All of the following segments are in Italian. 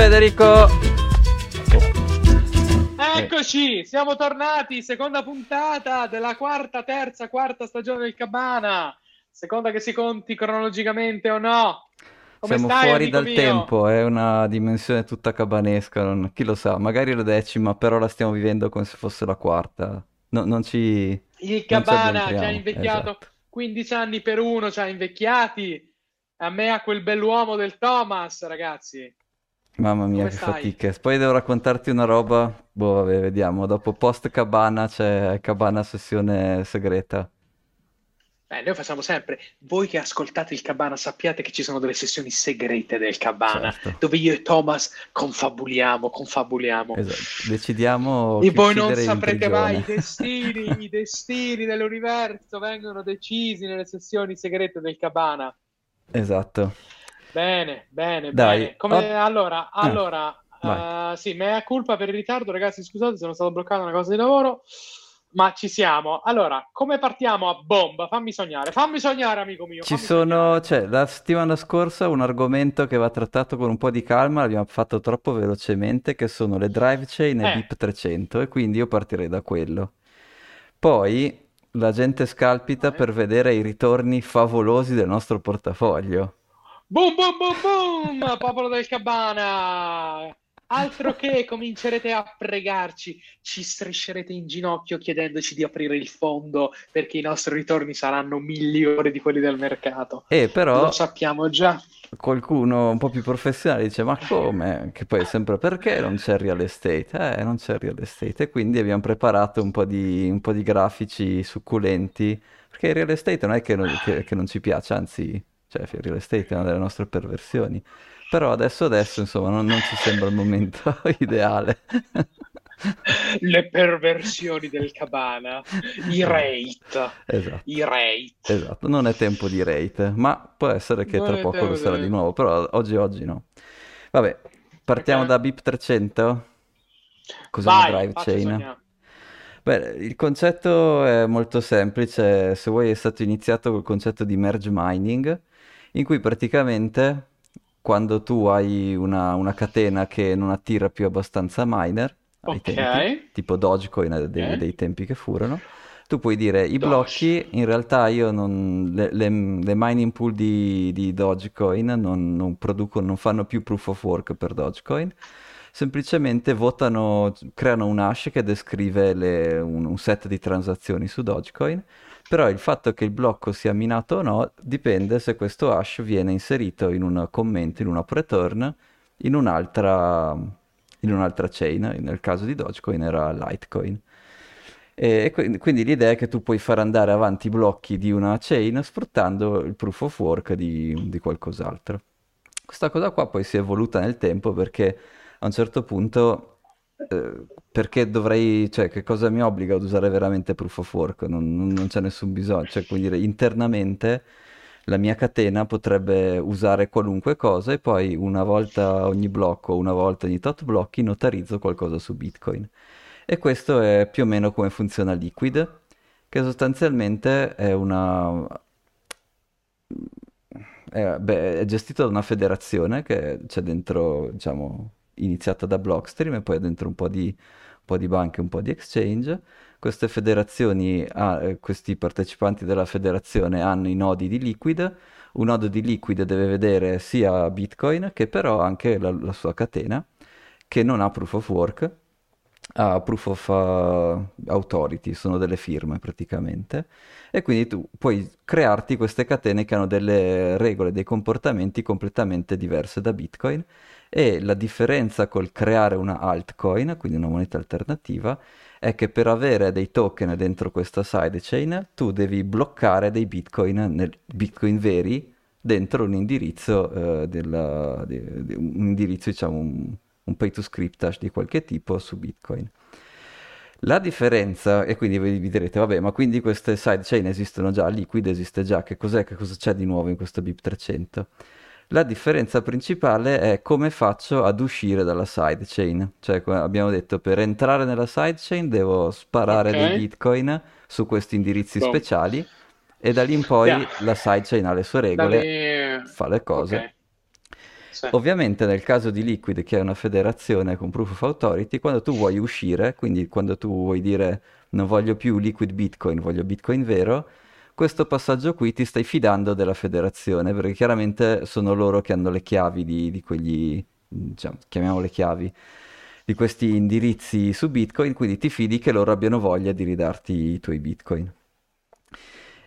Federico. Eccoci, siamo tornati, seconda puntata della quarta, terza, quarta stagione del Cabana. Seconda che si conti cronologicamente o no. Come Siamo stai, fuori dal mio? tempo, è una dimensione tutta cabanesca, non- chi lo sa, magari la decima, però la stiamo vivendo come se fosse la quarta. No- non ci, Il Cabana ci ha invecchiato esatto. 15 anni per uno, ci ha invecchiati. A me, a quel bell'uomo del Thomas, ragazzi. Mamma mia, Come che stai? fatiche. Poi devo raccontarti una roba, boh, vabbè, vediamo. Dopo post cabana c'è cabana sessione segreta. Beh, noi facciamo sempre. Voi che ascoltate il Cabana sappiate che ci sono delle sessioni segrete del Cabana Certo. dove io e Thomas confabuliamo, confabuliamo. Esatto. Decidiamo E voi non saprete mai i destini, i destini dell'universo vengono decisi nelle sessioni segrete del Cabana. Esatto. Bene, bene, Dai, bene. Come, oh. allora, Ah, allora, vai. eh, sì, mea culpa per il ritardo, ragazzi, scusate, sono stato bloccato una cosa di lavoro, ma ci siamo. Allora, come partiamo a bomba? Fammi sognare, fammi sognare, amico mio, Ci sono, sognare. cioè, la settimana scorsa un argomento che va trattato con un po' di calma, l'abbiamo fatto troppo velocemente, che sono le drive chain e Eh, BIP 300, e quindi io partirei da quello. Poi la gente scalpita vai. per vedere i ritorni favolosi del nostro portafoglio. Boom, boom, boom, boom, popolo del Cabana! Altro che comincerete a pregarci, ci striscerete in ginocchio chiedendoci di aprire il fondo perché i nostri ritorni saranno migliori di quelli del mercato. E Lo però sappiamo già. qualcuno un po' più professionale dice: Ma come? Che poi è sempre perché non c'è real estate? Eh, non c'è real estate. E quindi abbiamo preparato un po' di, un po' di grafici succulenti. Perché il real estate non è che non, che- che non ci piace, anzi, cioè, real estate è una delle nostre perversioni. Però adesso, adesso, insomma, non, non ci sembra il momento ideale. Le perversioni del Cabana, i rate, Esatto. i rate. Esatto, non è tempo di rate, ma può essere che Non tra poco lo sarà di nuovo, però oggi oggi no. Vabbè, partiamo Ok. da BIP 300. Cos'è Vai, drive chain? sognare. Beh, il concetto è molto semplice, se vuoi è stato iniziato col concetto di merge mining, in cui praticamente quando tu hai una, una catena che non attira più abbastanza miner ai Ok, tempi, tipo Dogecoin eh, dei, ok. dei tempi che furono, tu puoi dire i Doge. blocchi, in realtà io non, le, le- le mining pool di, di Dogecoin non, non producono, non fanno più proof of work per Dogecoin, semplicemente votano, creano un hash che descrive le- un, un set di transazioni su Dogecoin, però il fatto che il blocco sia minato o no dipende se questo hash viene inserito in un commento, in un up return, in un'altra, in un'altra chain, nel caso di Dogecoin era Litecoin. E quindi l'idea è che tu puoi far andare avanti i blocchi di una chain sfruttando il proof of work di, di qualcos'altro. Questa cosa qua poi si è evoluta nel tempo perché a un certo punto, eh, perché dovrei, cioè che cosa mi obbliga ad usare veramente proof of work? Non, non- non c'è nessun bisogno, cioè quindi internamente la mia catena potrebbe usare qualunque cosa e poi una volta ogni blocco, una volta ogni tot blocchi notarizzo qualcosa su Bitcoin. E questo è più o meno come funziona Liquid, che sostanzialmente è una... è, beh, è gestito da una federazione che c'è dentro, diciamo, iniziata da Blockstream e poi dentro un po' di, un po' di banche, un po' di exchange. Queste federazioni, ah, eh, questi partecipanti della federazione hanno i nodi di Liquid. Un nodo di Liquid deve vedere sia Bitcoin che però anche la, la sua catena, che non ha proof of work, ha proof of uh, authority, sono delle firme praticamente. E quindi tu puoi crearti queste catene che hanno delle regole, dei comportamenti completamente diverse da Bitcoin. E la differenza col creare una altcoin, quindi una moneta alternativa, è che per avere dei token dentro questa sidechain tu devi bloccare dei bitcoin, nel, bitcoin veri dentro un indirizzo, eh, della- di- di- un indirizzo diciamo un, un pay to script hash di qualche tipo su bitcoin. La differenza, e quindi vi direte, vabbè, ma quindi queste sidechain esistono già, Liquid esiste già, che cos'è, che cosa c'è di nuovo in questo BIP 300? La differenza principale è come faccio ad uscire dalla sidechain. Cioè, abbiamo detto, per entrare nella sidechain devo sparare Ok. dei bitcoin su questi indirizzi Boom. speciali e da lì in poi Yeah. la sidechain ha le sue regole, lì- fa le cose. ok. Sì. Ovviamente nel caso di Liquid, che è una federazione con Proof of Authority, quando tu vuoi uscire, quindi quando tu vuoi dire non voglio più Liquid Bitcoin, voglio Bitcoin vero, questo passaggio qui ti stai fidando della federazione, perché chiaramente sono loro che hanno le chiavi di, di quegli, diciamo, chiamiamole chiavi, di questi indirizzi su Bitcoin, quindi ti fidi che loro abbiano voglia di ridarti i tuoi Bitcoin.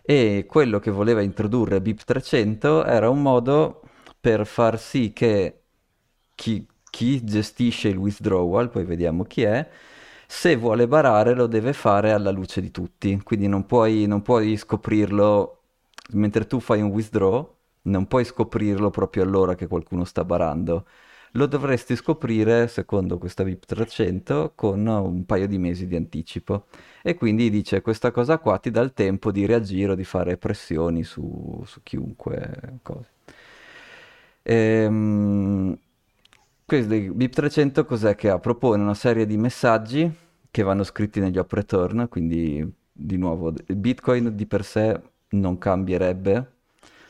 E quello che voleva introdurre BIP300 era un modo per far sì che chi, chi gestisce il withdrawal, poi vediamo chi è, se vuole barare lo deve fare alla luce di tutti, quindi non puoi, non puoi scoprirlo mentre tu fai un withdraw, non puoi scoprirlo proprio allora che qualcuno sta barando. Lo dovresti scoprire, secondo questa VIP 300, con un paio di mesi di anticipo. E quindi dice questa cosa qua ti dà il tempo di reagire o di fare pressioni su, su chiunque. Cose. Ehm, questo BIP 300 cos'è che ha? Propone una serie di messaggi che vanno scritti negli op return, quindi di nuovo Bitcoin di per sé non cambierebbe,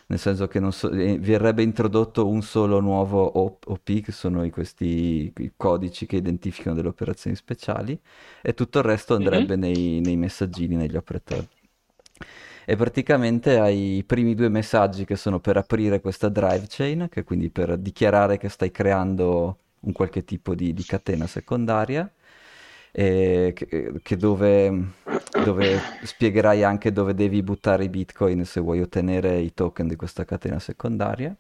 nel senso che so, eh, verrebbe introdotto un solo nuovo OP, che sono questi i codici che identificano delle operazioni speciali, e tutto il resto andrebbe mm-hmm. nei, nei, messaggini, negli op return. E praticamente hai i primi due messaggi che sono per aprire questa drive chain, che quindi per dichiarare che stai creando un qualche tipo di, di catena secondaria, eh, che, che dove, dove, spiegherai anche dove devi buttare i bitcoin se vuoi ottenere i token di questa catena secondaria.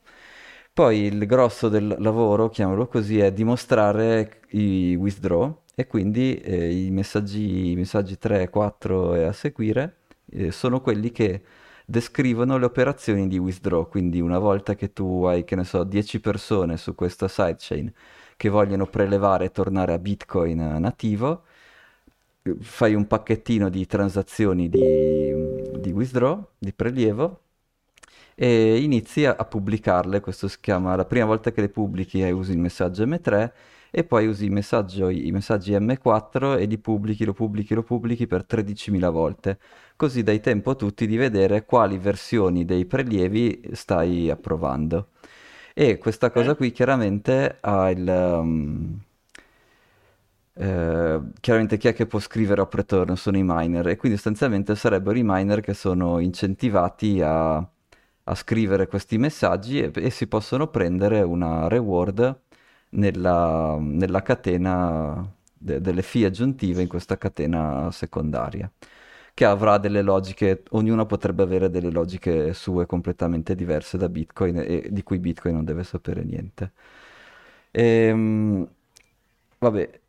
Poi il grosso del lavoro, chiamalo così, è dimostrare i withdraw e quindi eh, i, messaggi, i messaggi 3, 4 e a seguire eh, sono quelli che descrivono le operazioni di withdraw. Quindi una volta che tu hai, che ne so, 10 persone su questa sidechain che vogliono prelevare e tornare a Bitcoin nativo, fai un pacchettino di transazioni di, di withdraw, di prelievo, e inizi a, a, pubblicarle. Questo si chiama la prima volta che le pubblichi usi il messaggio M3 e poi usi i messaggi M4 e li pubblichi, lo pubblichi, lo pubblichi per 13.000 volte. Così dai tempo a tutti di vedere quali versioni dei prelievi stai approvando. E questa cosa qui chiaramente ha il... Um, eh, chiaramente chi è che può scrivere op return sono i miner e quindi sostanzialmente sarebbero i miner che sono incentivati a, a scrivere questi messaggi e, e, si possono prendere una reward nella, nella catena de, delle fee aggiuntive in questa catena secondaria che avrà delle logiche, ognuno potrebbe avere delle logiche sue completamente diverse da Bitcoin e di cui Bitcoin non deve sapere niente. E, ehm, vabbè,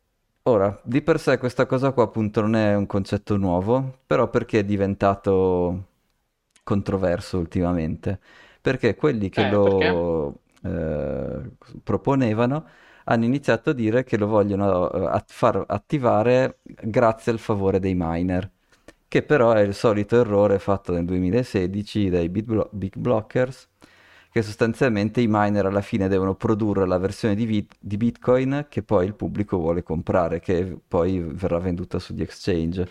ora, di per sé questa cosa qua appunto non è un concetto nuovo, però perché è diventato controverso ultimamente? Perché quelli che eh, lo eh, proponevano hanno iniziato a dire che lo vogliono uh, far attivare grazie al favore dei miner che però è il solito errore fatto nel 2016 dai big, blockers, che sostanzialmente i miner alla fine devono produrre la versione di, bit- di, Bitcoin che poi il pubblico vuole comprare, che poi verrà venduta sugli exchange.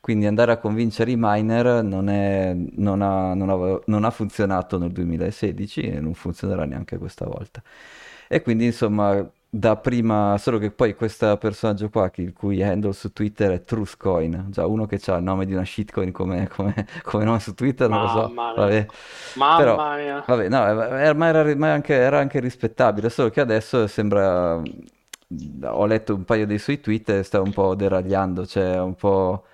Quindi andare a convincere i miner non, è, non, ha, non, ha, non ha funzionato nel 2016 e non funzionerà neanche questa volta. E quindi insomma da prima, solo che poi questo personaggio qua, il cui handle su Twitter è Truthcoin, già uno che ha il nome di una shitcoin come, come, come nome su Twitter, non Mamma lo so, mia. vabbè. Mamma Però, mia. vabbè, no, era, ma era, ma anche, era anche rispettabile, solo che adesso sembra, ho letto un paio dei suoi tweet e sta un po' deragliando, cioè un po'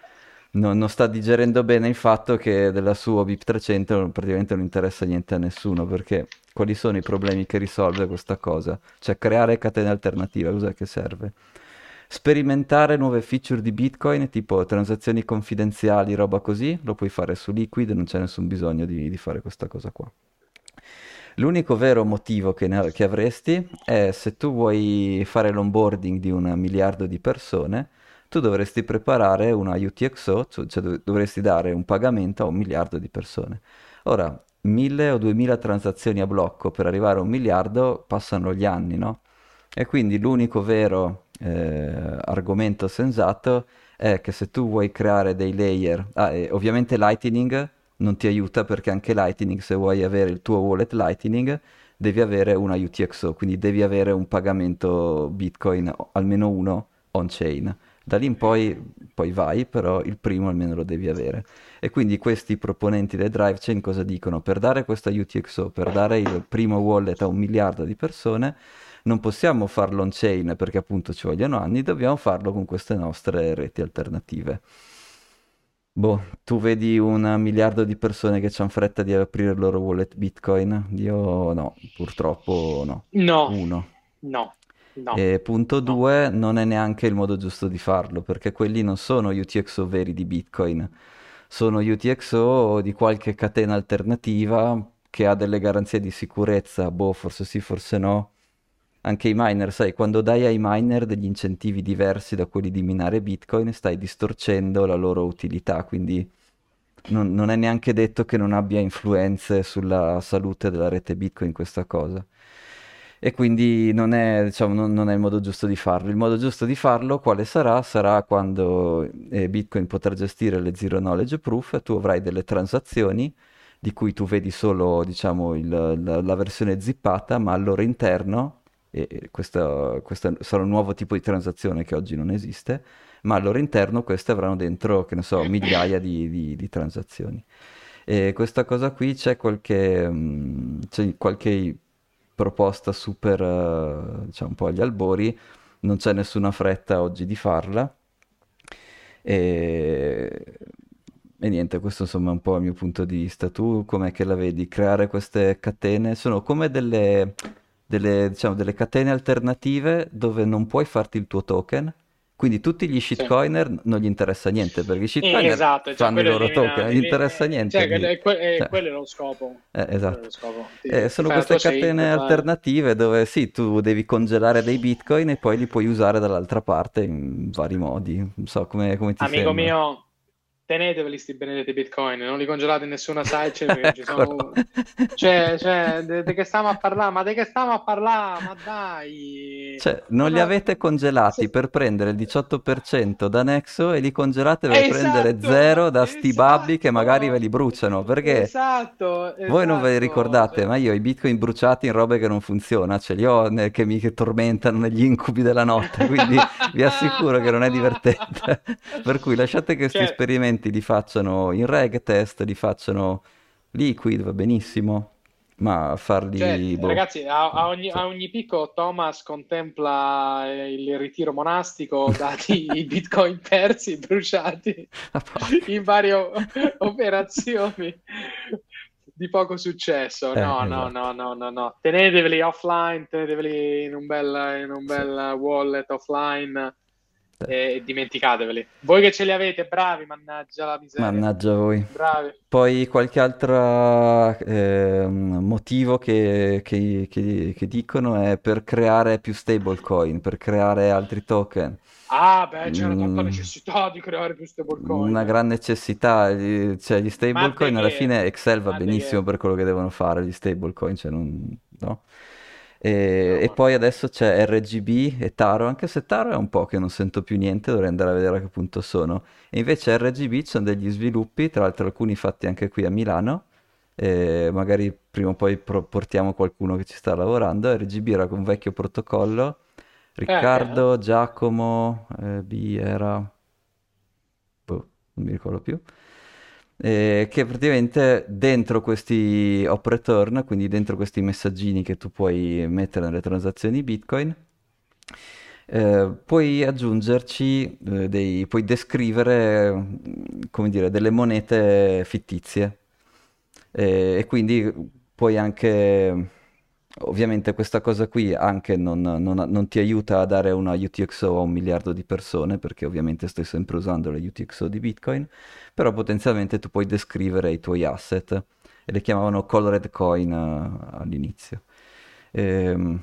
non, non, sta digerendo bene il fatto che della sua BIP 300 praticamente non interessa niente a nessuno, perché quali sono i problemi che risolve questa cosa? Cioè creare catene alternative, cos'è che serve? Sperimentare nuove feature di Bitcoin, tipo transazioni confidenziali, roba così, lo puoi fare su Liquid, non c'è nessun bisogno di, di fare questa cosa qua. L'unico vero motivo che, ne, che avresti è se tu vuoi fare l'onboarding di un miliardo di persone, tu dovresti preparare una UTXO, cioè, dovresti dare un pagamento a un miliardo di persone. Ora, mille o duemila transazioni a blocco per arrivare a un miliardo passano gli anni, no? E quindi l'unico vero eh, argomento sensato è che se tu vuoi creare dei layer, ah, ovviamente Lightning non ti aiuta perché anche Lightning, se vuoi avere il tuo wallet Lightning, devi avere una UTXO, quindi devi avere un pagamento Bitcoin, almeno uno on-chain. Da lì in poi, poi vai, però il primo almeno lo devi avere. E quindi questi proponenti del drive chain cosa dicono? Per dare questa UTXO, per dare il primo wallet a un miliardo di persone, non possiamo farlo on-chain perché appunto ci vogliono anni, dobbiamo farlo con queste nostre reti alternative. Boh, tu vedi un miliardo di persone che hanno fretta di aprire il loro wallet Bitcoin? Io no, purtroppo no. No, Uno. no, no, E punto no. due, non è neanche il modo giusto di farlo, perché quelli non sono UTXO veri di Bitcoin, sono UTXO di qualche catena alternativa che ha delle garanzie di sicurezza, boh, forse sì, forse no. Anche i miner, sai, quando dai ai miner degli incentivi diversi da quelli di minare Bitcoin, stai distorcendo la loro utilità, quindi non, non è neanche detto che non abbia influenze sulla salute della rete Bitcoin questa cosa. E quindi non è, diciamo, non, non è il modo giusto di farlo. Il modo giusto di farlo, quale sarà? Sarà quando eh, Bitcoin potrà gestire le zero knowledge proof tu avrai delle transazioni di cui tu vedi solo, diciamo, il- la, la versione zippata, ma al loro interno, e questo, questo sarà un nuovo tipo di transazione che oggi non esiste, ma al loro interno queste avranno dentro, che ne so, migliaia di, di- di transazioni. E questa cosa qui c'è qualche, mm, c'è qualche proposta super, eh, diciamo, un po' agli albori, non c'è nessuna fretta oggi di farla. E, e niente, questo insomma è un po' il mio punto di vista. Tu com'è che la vedi? Creare queste catene sono come delle, delle, diciamo, delle catene alternative dove non puoi farti il tuo token. Quindi tutti gli Sì. shitcoiner non gli interessa niente perché i Eh, shitcoiner esatto, cioè fanno i loro token, non gli interessa niente cioè, di... quello è, que- cioè, quello è lo scopo. eh, Quello è esatto. lo scopo. Ti, Eh, sono la queste catene fai... alternative dove sì, tu devi congelare dei bitcoin e poi li puoi usare dall'altra parte in vari modi. Non so come, come ti Amico sembra. mio, teneteveli sti benedetti bitcoin, non li congelate in nessuna sidechain sono... Eccolo. Cioè, cioè, di che stiamo a parlare? Ma di che stiamo a parlare? Ma dai! Cioè, non li avete congelati Se- per prendere il 18% da Nexo e li congelate per prendere Esatto, zero da sti babbi che magari ve li esatto, bruciano. Perché esatto, voi non ve li esatto, ricordate, cioè- ma io i bitcoin bruciati in robe che non funzionano, ce li ho ne- che mi tormentano negli incubi della notte, quindi vi assicuro che non è divertente. Per cui lasciate che questi Cioè- esperimenti li facciano in reg test, li facciano liquid, va benissimo, ma farli... Cioè, boh, ragazzi, a, a ogni, cioè, a ogni picco Thomas contempla eh, il ritiro monastico dati i bitcoin persi, bruciati in varie operazioni di poco successo. Eh, No, no, esatto. no, no, no, no. Teneteveli offline, teneteveli in un bel, in un bel wallet offline e dimenticateveli. Voi che ce li avete, bravi, mannaggia la miseria. Mannaggia voi. Bravi. Poi qualche altro ehm, motivo che, che- che- che dicono è per creare più stablecoin, per creare altri token. Ah, beh, c'era tanta Mm, necessità di creare più stablecoin. una gran necessità, gli- cioè gli stablecoin alla fine Excel va benissimo per quello che devono fare gli stablecoin, cioè non, no? E, e poi adesso c'è RGB e Taro, anche se Taro è un po' che non sento più niente, dovrei andare a vedere a che punto sono. E invece RGB ci sono degli sviluppi, tra l'altro alcuni fatti anche qui a Milano, magari prima o poi pro- portiamo qualcuno che ci sta lavorando. RGB era un vecchio protocollo, Eh, Riccardo, Giacomo, eh, B era... boh, non mi ricordo più. Eh, che praticamente dentro questi op return, quindi dentro questi messaggini che tu puoi mettere nelle transazioni Bitcoin, eh, puoi aggiungerci eh, dei, puoi descrivere, mm, come dire, delle monete fittizie. E, e quindi puoi anche, ovviamente questa cosa qui anche non, non- non ti aiuta a dare una UTXO a un miliardo di persone, perché ovviamente stai sempre usando la UTXO di Bitcoin, però potenzialmente tu puoi descrivere i tuoi asset e le chiamavano colored coin eh, all'inizio. Ehm,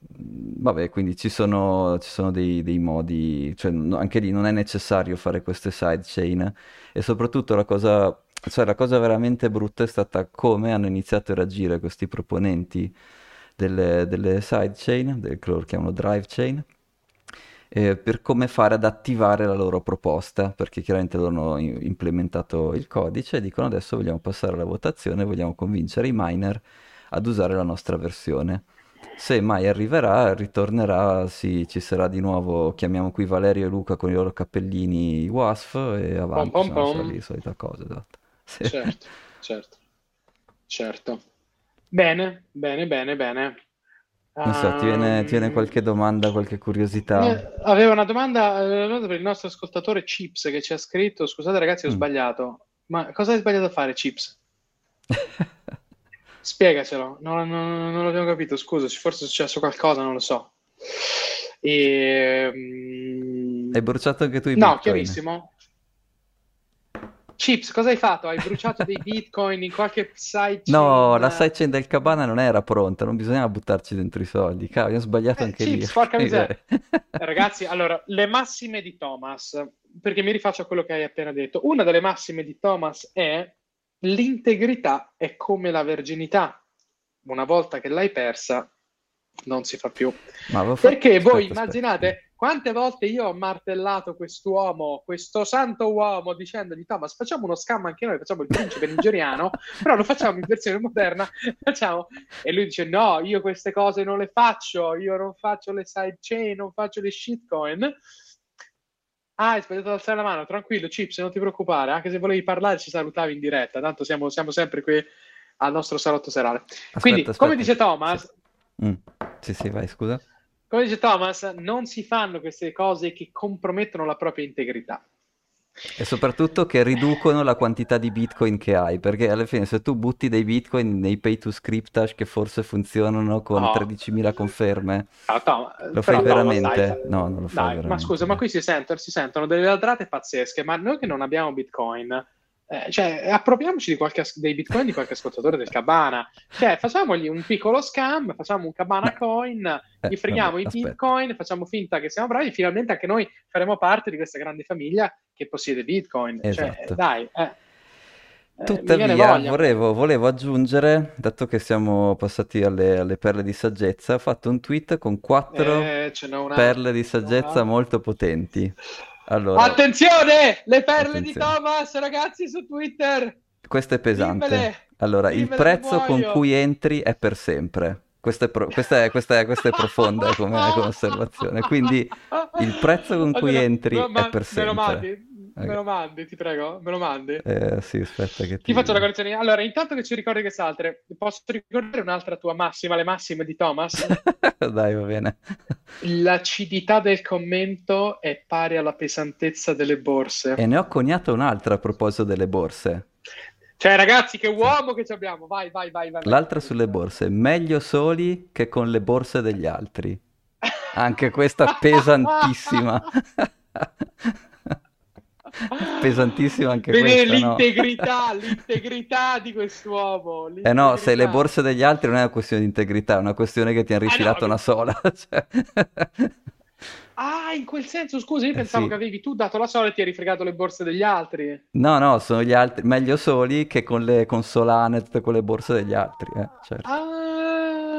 vabbè, quindi ci sono, ci sono dei, dei modi, cioè anche lì non è necessario fare queste sidechain e soprattutto la cosa, cioè la cosa veramente brutta è stata come hanno iniziato a reagire questi proponenti delle, delle sidechain, del, che loro chiamano drive chain, eh, per come fare ad attivare la loro proposta, perché chiaramente loro hanno implementato il codice e dicono adesso vogliamo passare alla votazione, vogliamo convincere i miner ad usare la nostra versione. Se mai arriverà, ritornerà, sì, ci sarà di nuovo, chiamiamo qui Valerio e Luca con i loro cappellini WASF e avanti, Pom, pom, pom. lì, solita cosa, esatto. Sì. Certo, certo, certo. Bene, bene, bene, bene. Non so, ti viene, ti viene Ehm, qualche domanda, qualche curiosità? eh, avevo una domanda, eh, una domanda per il nostro ascoltatore Chips che ci ha scritto, scusate ragazzi, ho Mm. sbagliato, ma cosa hai sbagliato a fare Chips? Spiegacelo, non, non, non l'abbiamo capito, scusaci, forse è successo qualcosa, non lo so. Ehm, Hai bruciato anche tu i No, bitcoin? chiarissimo. Chips, cosa hai fatto? Hai bruciato dei bitcoin in qualche sidechain? No, la sidechain del Cabana non era pronta, non bisognava buttarci dentro i soldi. Cavolo, abbiamo sbagliato Eh, anche Chips, lì. porca miseria. Eh, Ragazzi, allora, le massime di Thomas, perché mi rifaccio a quello che hai appena detto. Una delle massime di Thomas è l'integrità è come la verginità. Una volta che l'hai persa, non si fa più. Avevo fatto- Perché voi aspetta, immaginate aspetta. Quante volte io ho martellato quest'uomo, questo santo uomo, dicendogli Thomas, facciamo uno scam anche noi, facciamo il principe nigeriano, però lo facciamo in versione moderna, facciamo... E lui dice no, io queste cose non le faccio, io non faccio le sidechain, non faccio le shitcoin. Ah, hai sbagliato ad alzare la mano, tranquillo, Chips, non ti preoccupare, anche se volevi parlare ci salutavi in diretta, tanto siamo, siamo sempre qui al nostro salotto serale. Quindi, Aspetta, come aspetta. dice Thomas, Sì. Mm. Sì, sì, vai, scusa. Come dice Thomas, non si fanno queste cose che compromettono la propria integrità. E soprattutto che riducono la quantità di bitcoin che hai, perché alla fine se tu butti dei bitcoin nei pay to scriptash che forse funzionano con No. 13.000 conferme, Ah, Tom, lo fai veramente? dai, No, non lo fai dai, ma veramente. scusa, ma qui si sentono, si sentono delle ladrate pazzesche, ma noi che non abbiamo bitcoin, eh, cioè, appropriamoci di qualche as- dei bitcoin di qualche ascoltatore del Cabana, cioè, facciamogli un piccolo scam, facciamo un Cabana Beh, coin, eh, gli freghiamo vabbè, i bitcoin, facciamo finta che siamo bravi, finalmente anche noi faremo parte di questa grande famiglia che possiede bitcoin. Cioè, Esatto. dai, eh. Eh, Tuttavia, volevo, volevo aggiungere, dato che siamo passati alle, alle perle di saggezza, ho fatto un tweet con quattro Eh, perle di saggezza molto potenti. Allora, Attenzione! Le perle di Attenzione. Thomas, ragazzi, su Twitter! questo è pesante. Dimmele! Allora, il Dimmele, prezzo con cui entri è per sempre. Questa è, pro- questa è- questa è- questa è profonda come, come osservazione. Quindi il prezzo con cui entri lo è ma- per sempre. Me lo mandi, ti prego, me lo mandi. Eh, sì, aspetta che Ti ti... faccio la correzione. Allora, intanto che ci ricordi quest'altre, posso ricordare un'altra tua massima, le massime di Thomas? Dai, va bene. L'acidità del commento è pari alla pesantezza delle borse. E ne ho coniato un'altra a proposito delle borse. Cioè, ragazzi, che uomo che ci abbiamo! Vai, vai, vai, vai. L'altra sulle borse. Meglio soli che con le borse degli altri. Anche questa pesantissima. Pesantissima anche Vedere questa, no? l'integrità, l'integrità di quest'uomo. Eh no, se le l'integrità. borse degli altri non è una questione di integrità, è una questione che ti hanno Ah, no, rifilato una sola. cioè. Ah, in quel senso, scusa, io Eh, pensavo sì. che avevi tu dato la sola e ti eri fregato le borse degli altri. No, no, sono gli altri, meglio soli che con le consolane, tutte con le borse degli altri, eh, certo. Ah,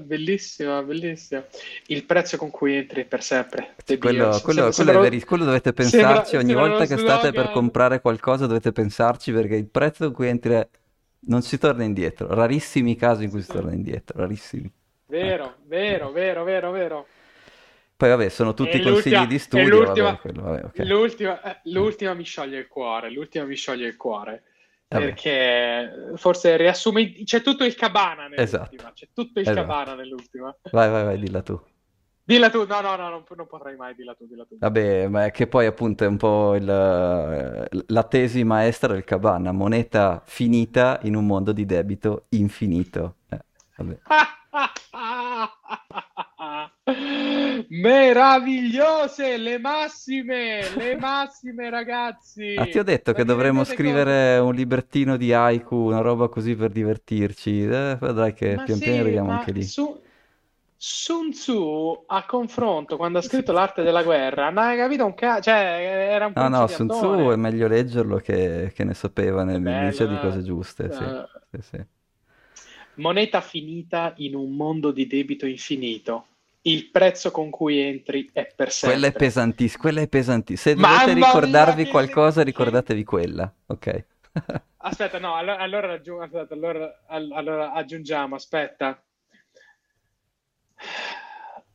bellissima, bellissima. Il prezzo con cui entri per sempre. Quello, quello- Sembra- quello sembra- veri- quello dovete sembra- pensarci ogni sembra volta che state per slogan. comprare qualcosa, dovete pensarci perché il prezzo con cui entri è- non si torna indietro. Rarissimi i casi in cui si torna indietro, rarissimi. Vero, vero, vero, vero, vero. Poi vabbè, sono tutti E consigli di studio, l'ultima- vabbè, quello, vabbè, ok. L'ultima, eh, l'ultima mi scioglie il cuore, l'ultima mi scioglie il cuore. Vabbè. Perché forse riassume, c'è tutto il cabana nell'ultima, Esatto. c'è tutto il Esatto. cabana nell'ultima. Vai, vai, vai, dilla tu. Dilla tu, no, no, no, non, non potrai mai, dilla tu, dilla tu. Vabbè, ma è che poi appunto è un po' il, la tesi maestra del Cabana, moneta finita in un mondo di debito infinito. Eh, vabbè. Meravigliose le massime, le massime ragazzi. Ah, ti ho detto Ma che dovremmo scrivere un librettino di haiku, una roba così per divertirci. Eh, vedrai che Ma pian sì, piano arriviamo ma anche lì. Su- Sun Tzu a confronto quando ha scritto l'arte della guerra non hai capito un cazzo cioè era un No, no, Sun. Tzu è meglio leggerlo che, che ne sapeva, ne, Che ne dice di cose giuste, sì, Eh, sì, sì. moneta finita in un mondo di debito infinito il prezzo con cui entri è per Quella è sempre pesantissima, quella è pesantissima. Se Mamma dovete mia, ricordarvi che- qualcosa, ricordatevi quella, ok? Aspetta, no, allora, allora, aggiung- aspetta, allora, all- allora aggiungiamo, aspetta.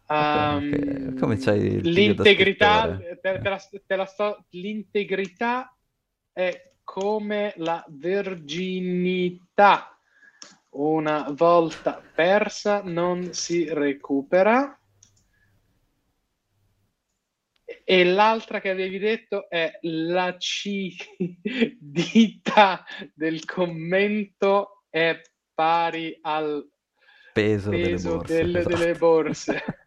Um, come c'hai l'integrità, te, te la, te la sto- l'integrità è come la verginità. Una volta persa non si recupera. E l'altra che avevi detto è l'acidità del commento è pari al Peso, delle peso borse. delle, esatto. delle borse.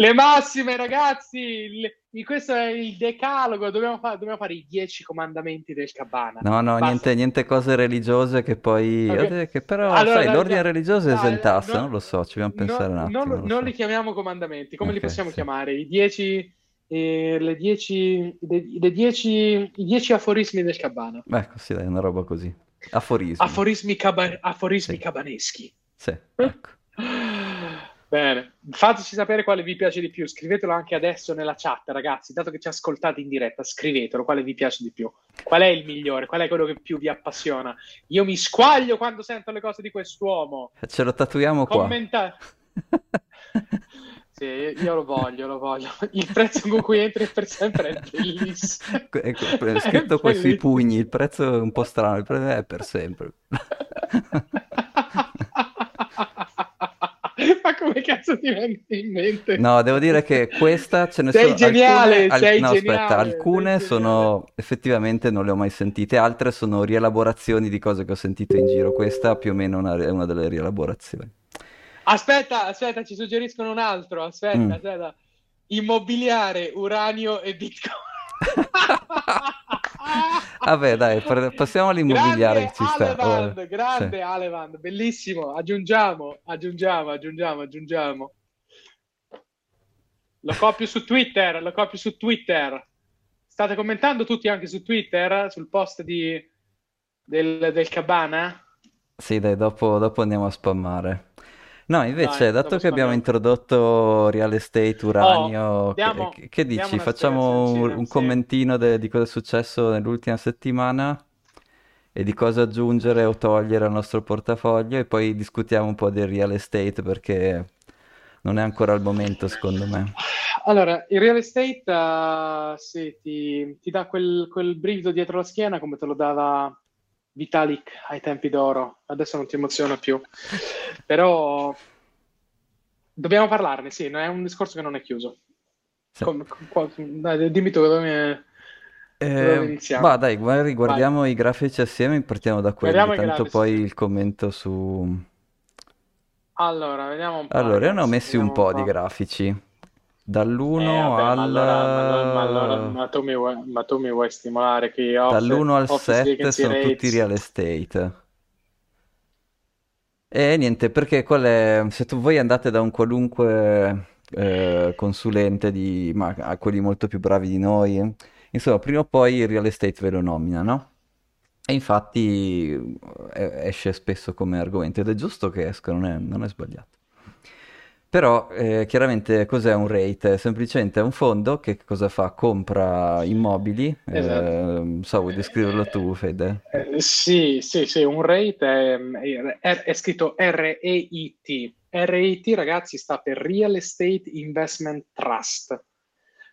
Le massime, ragazzi! Le- questo è il decalogo. Dobbiamo, fa- dobbiamo fare i dieci comandamenti del Cabana. No, no, niente, niente cose religiose che poi... Ok. eh, Che però, Allora, sai, dai, l'ordine dai, religioso dai, esentasse, no- non lo so, ci dobbiamo no- pensare un attimo. non, non so. li chiamiamo comandamenti, come li Ok, possiamo sì. chiamare? I dieci, eh, le dieci, le, le dieci, i dieci aforismi del Cabana. Ecco, sì, dai, una roba così. Aforismi. Aforismi, caba- aforismi Sì. cabaneschi. Sì, ecco. Bene, fateci sapere quale vi piace di più, scrivetelo anche adesso nella chat, ragazzi, dato che ci ascoltate in diretta, scrivetelo quale vi piace di più, qual è il migliore, qual è quello che più vi appassiona. Io mi squaglio quando sento le cose di quest'uomo. Ce lo tatuiamo qua. Commentate. Sì, io lo voglio, lo voglio. Il prezzo con cui entri per sempre è bellissimo. Ecco, è scritto qua sui pugni, il prezzo è un po' strano, il prezzo è per sempre. Ma come cazzo ti viene in mente? No, devo dire che questa ce ne Sei sono geniale, alcune, sei no, geniale, aspetta, alcune sono effettivamente non le ho mai sentite, altre sono rielaborazioni di cose che ho sentito in giro. Questa più o meno è una, una delle rielaborazioni. Aspetta, aspetta, ci suggeriscono un altro. Aspetta, Mm. aspetta. Immobiliare, uranio e bitcoin. Vabbè, dai, passiamo all'immobiliare Grande che ci sta. Alevand, Ora, grande sì. Alevand, bellissimo. Aggiungiamo, aggiungiamo, aggiungiamo, aggiungiamo. Lo copio su Twitter, lo copio su Twitter. State commentando tutti anche su Twitter, sul post di, del, del Cabana? Sì, dai, dopo, dopo andiamo a spammare. No, invece, Dai, dato che abbiamo introdotto real estate, uranio, Oh, che, diamo- che- che dici? Facciamo un, un commentino de- di cosa è successo nell'ultima settimana e di cosa aggiungere o togliere al nostro portafoglio e poi discutiamo un po' del real estate perché non è ancora il momento, secondo me. Allora, il real estate eh, sì, ti, ti dà quel, quel brivido dietro la schiena come te lo dava Vitalik ai tempi d'oro. Adesso non ti emoziona più. Però dobbiamo parlarne, sì, è un discorso che non è chiuso. Sì. Com- com- dai, dimmi tu dove, dove Eh, iniziamo. bah, dai, magari guardiamo i grafici assieme, partiamo da quelli, Guardiamo tanto grafici, poi sì. il commento su... Allora, vediamo un po', Allora, io ne ho messi un po' un di po'. grafici, Eh, dall'1 vabbè, ma al... allora, ma, allora- ma allora- ma tu mi vuoi, ma tu mi vuoi stimolare che office, Dall'1 al office 7 vacancy sono tutti rates real estate. E niente, perché qual è, se tu voi andate da un qualunque eh, consulente di, ma a quelli molto più bravi di noi, insomma, prima o poi il real estate ve lo nomina, no? E infatti eh, esce spesso come argomento ed è giusto che esca, non è, non è sbagliato. Però eh, chiaramente cos'è un rate? È semplicemente un fondo che cosa fa? Compra immobili, Esatto. eh, so, vuoi descriverlo tu, Fede? Eh, sì, sì, sì, un rate è, è- è scritto REIT. REIT, ragazzi, sta per Real Estate Investment Trust.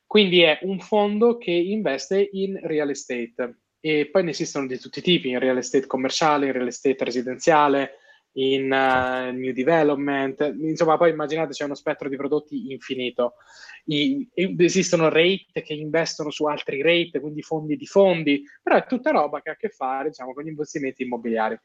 Quindi è un fondo che investe in real estate. E poi ne esistono di tutti i tipi, in real estate commerciale, in real estate residenziale, in eh, new development. Insomma, poi immaginate c'è uno spettro di prodotti infinito. I- esistono rate che investono su altri rate, quindi fondi di fondi, però è tutta roba che ha a che fare, diciamo, con gli investimenti immobiliari.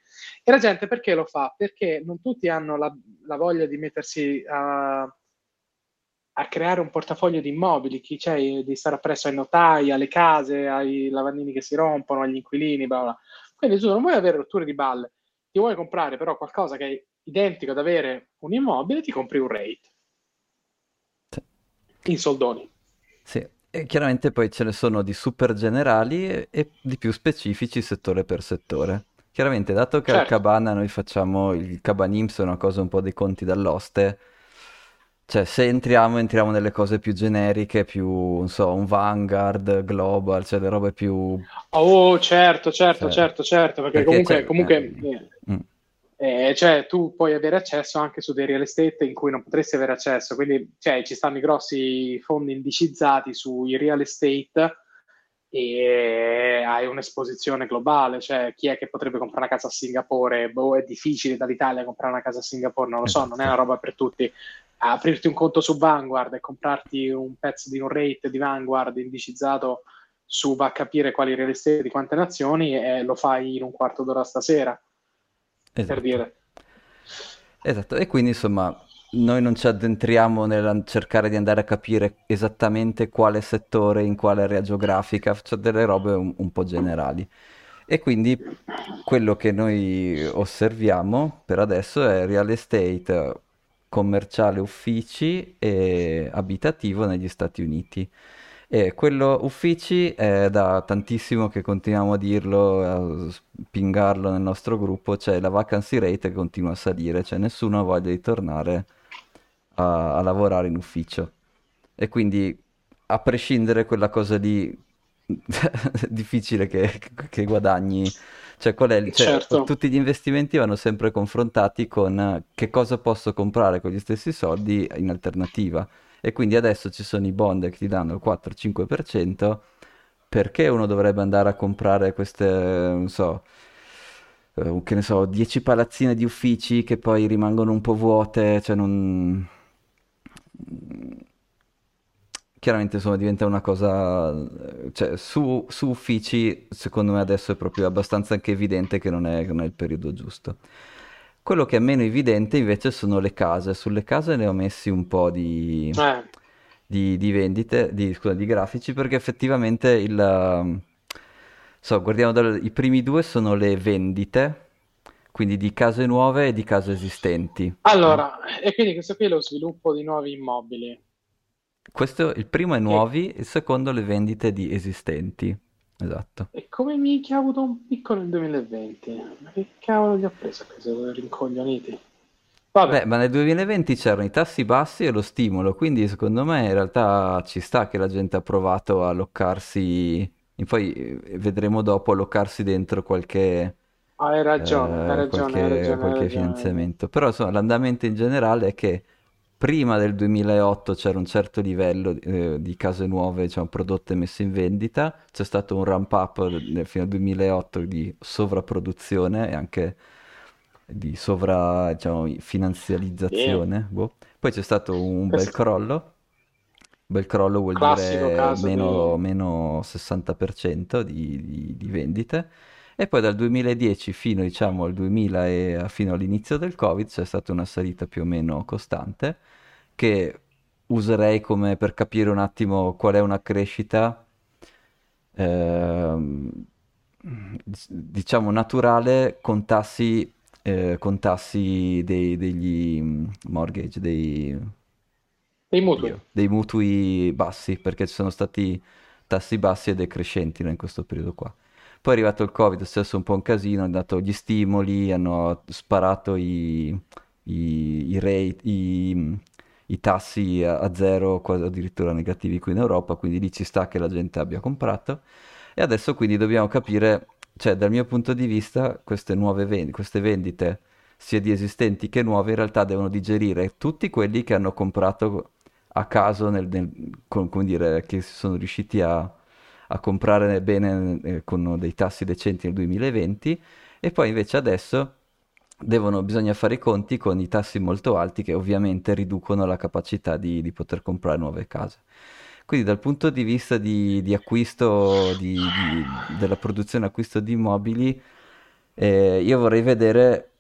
E la gente perché lo fa? Perché non tutti hanno la, la voglia di mettersi a, a creare un portafoglio di immobili, chi c'è di stare appresso ai notai, alle case, ai lavandini che si rompono, agli inquilini, bla bla. Quindi tu non vuoi avere rotture di balle, ti vuoi comprare però qualcosa che è identico ad avere un immobile, ti compri un rate Sì. in soldoni. Sì, e chiaramente poi ce ne sono di super generali e, e di più specifici settore per settore. Chiaramente, dato che al Certo. Cabana noi facciamo il Cabanims, è una cosa un po' dei conti dall'oste, Cioè, se entriamo, entriamo nelle cose più generiche, più, non so, un Vanguard, Global, cioè le robe più... Oh, certo, certo, Cioè, certo, certo, perché perché comunque, c'è... comunque eh, eh, mm, eh, cioè, tu puoi avere accesso anche su dei real estate in cui non potresti avere accesso, quindi cioè, ci stanno i grossi fondi indicizzati sui real estate e hai un'esposizione globale, cioè chi è che potrebbe comprare una casa a Singapore? Boh, è difficile dall'Italia comprare una casa a Singapore, non lo so, non è una roba per tutti. Aprirti un conto su Vanguard e comprarti un pezzo di un rate di Vanguard indicizzato su va a capire quali real estate di quante nazioni e lo fai in un quarto d'ora stasera, per Esatto. dire. Esatto, e quindi insomma noi non ci addentriamo nel cercare di andare a capire esattamente quale settore, in quale area geografica, cioè delle robe un, un po' generali. E quindi quello che noi osserviamo per adesso è real estate commerciale, uffici e abitativo negli Stati Uniti. E quello uffici è da tantissimo che continuiamo a dirlo, a spingarlo nel nostro gruppo, cioè la vacancy rate continua a salire, cioè nessuno ha voglia di tornare a, a lavorare in ufficio. E quindi, a prescindere quella cosa lì, difficile che, che guadagni, cioè, qual è il- cioè, Certo, tutti gli investimenti vanno sempre confrontati con che cosa posso comprare con gli stessi soldi in alternativa. E quindi adesso ci sono i bond che ti danno il 4-5%, perché uno dovrebbe andare a comprare queste, non so, eh, che ne so, 10 palazzine di uffici che poi rimangono un po' vuote, cioè non... Chiaramente insomma diventa una cosa, cioè su, su uffici secondo me adesso è proprio abbastanza anche evidente che non è, non è il periodo giusto. Quello che è meno evidente invece sono le case. Sulle case ne ho messi un po' di, eh, di, di vendite, di, scusa, di grafici, perché effettivamente il... So, guardiamo dal- i primi due sono le vendite, quindi di case nuove e di case esistenti? Allora, e quindi questo qui è lo sviluppo di nuovi immobili. Questo, il primo è E, nuovi, il secondo le vendite di esistenti. Esatto. e come minchia ha avuto un picco nel 2020? Ma che cavolo gli ha preso? Che siete rincoglioniti. Beh, Vabbè, ma nel 2020 c'erano i tassi bassi e lo stimolo, quindi secondo me in realtà ci sta che la gente ha provato a loccarsi, e poi eh, vedremo dopo alloccarsi dentro qualche, hai ragione, hai eh, ragione, hai qualche, ragione, hai qualche ragione. finanziamento. Però insomma l'andamento in generale è che prima del 2008 c'era un certo livello eh, di case nuove, diciamo, prodotte messe in vendita, c'è stato un ramp up nel- fino al 2008 di sovrapproduzione e anche di sovra, diciamo, finanzializzazione, boh. Poi c'è stato un bel crollo. Bel crollo vuol classico dire meno, di... meno 60% di, di- di vendite. E poi dal 2010 fino, diciamo, al 2000 e fino all'inizio del Covid c'è stata una salita più o meno costante che userei come per capire un attimo qual è una crescita ehm, diciamo naturale con tassi, eh, con tassi dei- degli mm, mortgage, dei, dei mutui. Dei mutui bassi, perché ci sono stati tassi bassi e decrescenti, in questo periodo qua. Poi è arrivato il Covid, è successo un po' un casino, hanno dato gli stimoli, hanno sparato i, i, i rate, i, i tassi a, zero, quasi addirittura negativi qui in Europa, quindi lì ci sta che la gente abbia comprato. E adesso quindi dobbiamo capire, cioè dal mio punto di vista, queste nuove vendi- queste vendite, sia di esistenti che nuove, in realtà devono digerire tutti quelli che hanno comprato a caso, nel- nel- con- come dire, che si sono riusciti a, a comprare bene eh, con dei tassi decenti nel 2020 e poi invece adesso devono, bisogna fare i conti con i tassi molto alti che ovviamente riducono la capacità di, di poter comprare nuove case. Quindi dal punto di vista di, di acquisto, di, della produzione acquisto di immobili, eh, io vorrei vedere,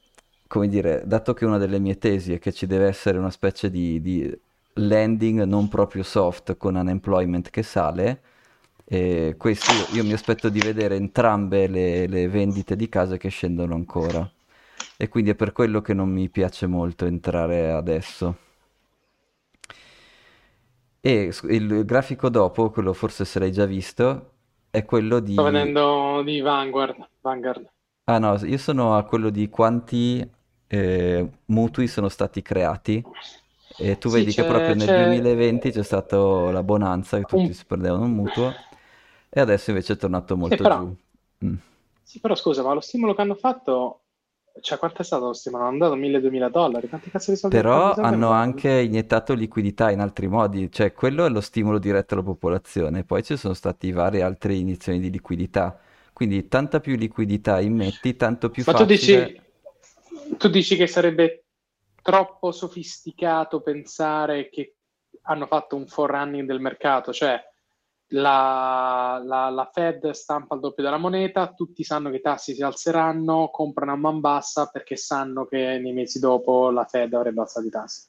come dire, dato che una delle mie tesi è che ci deve essere una specie di landing non proprio soft con unemployment che sale, e questo io, io mi aspetto di vedere entrambe le, le vendite di case che scendono ancora. E quindi è per quello che non mi piace molto entrare adesso. E il grafico dopo, quello forse se l'hai già visto, è quello Sto di... vedendo di Vanguard. Vanguard. Ah no, io sono a quello di quanti eh, mutui sono stati creati E tu Sì, vedi che proprio nel c'è 2020 c'è stata la bonanza, che tutti un... si prendevano un mutuo, e adesso invece è tornato Sì, molto però, giù. Mm. sì, però scusa, ma lo stimolo che hanno fatto, cioè quanto è stato lo stimolo? Hanno dato 1000-2000 dollari? Quanti cazzo di soldi, Però hanno anche iniettato liquidità in altri modi, cioè quello è lo stimolo diretto alla popolazione, poi ci sono stati varie altre iniezioni di liquidità, quindi tanta più liquidità immetti, tanto più Ma tu facile dici, tu dici che sarebbe troppo sofisticato pensare che hanno fatto un forerunning del mercato, cioè la, la- la Fed stampa il doppio della moneta, tutti sanno che i tassi si alzeranno, comprano a man bassa perché sanno che nei mesi dopo la Fed avrebbe alzato i tassi.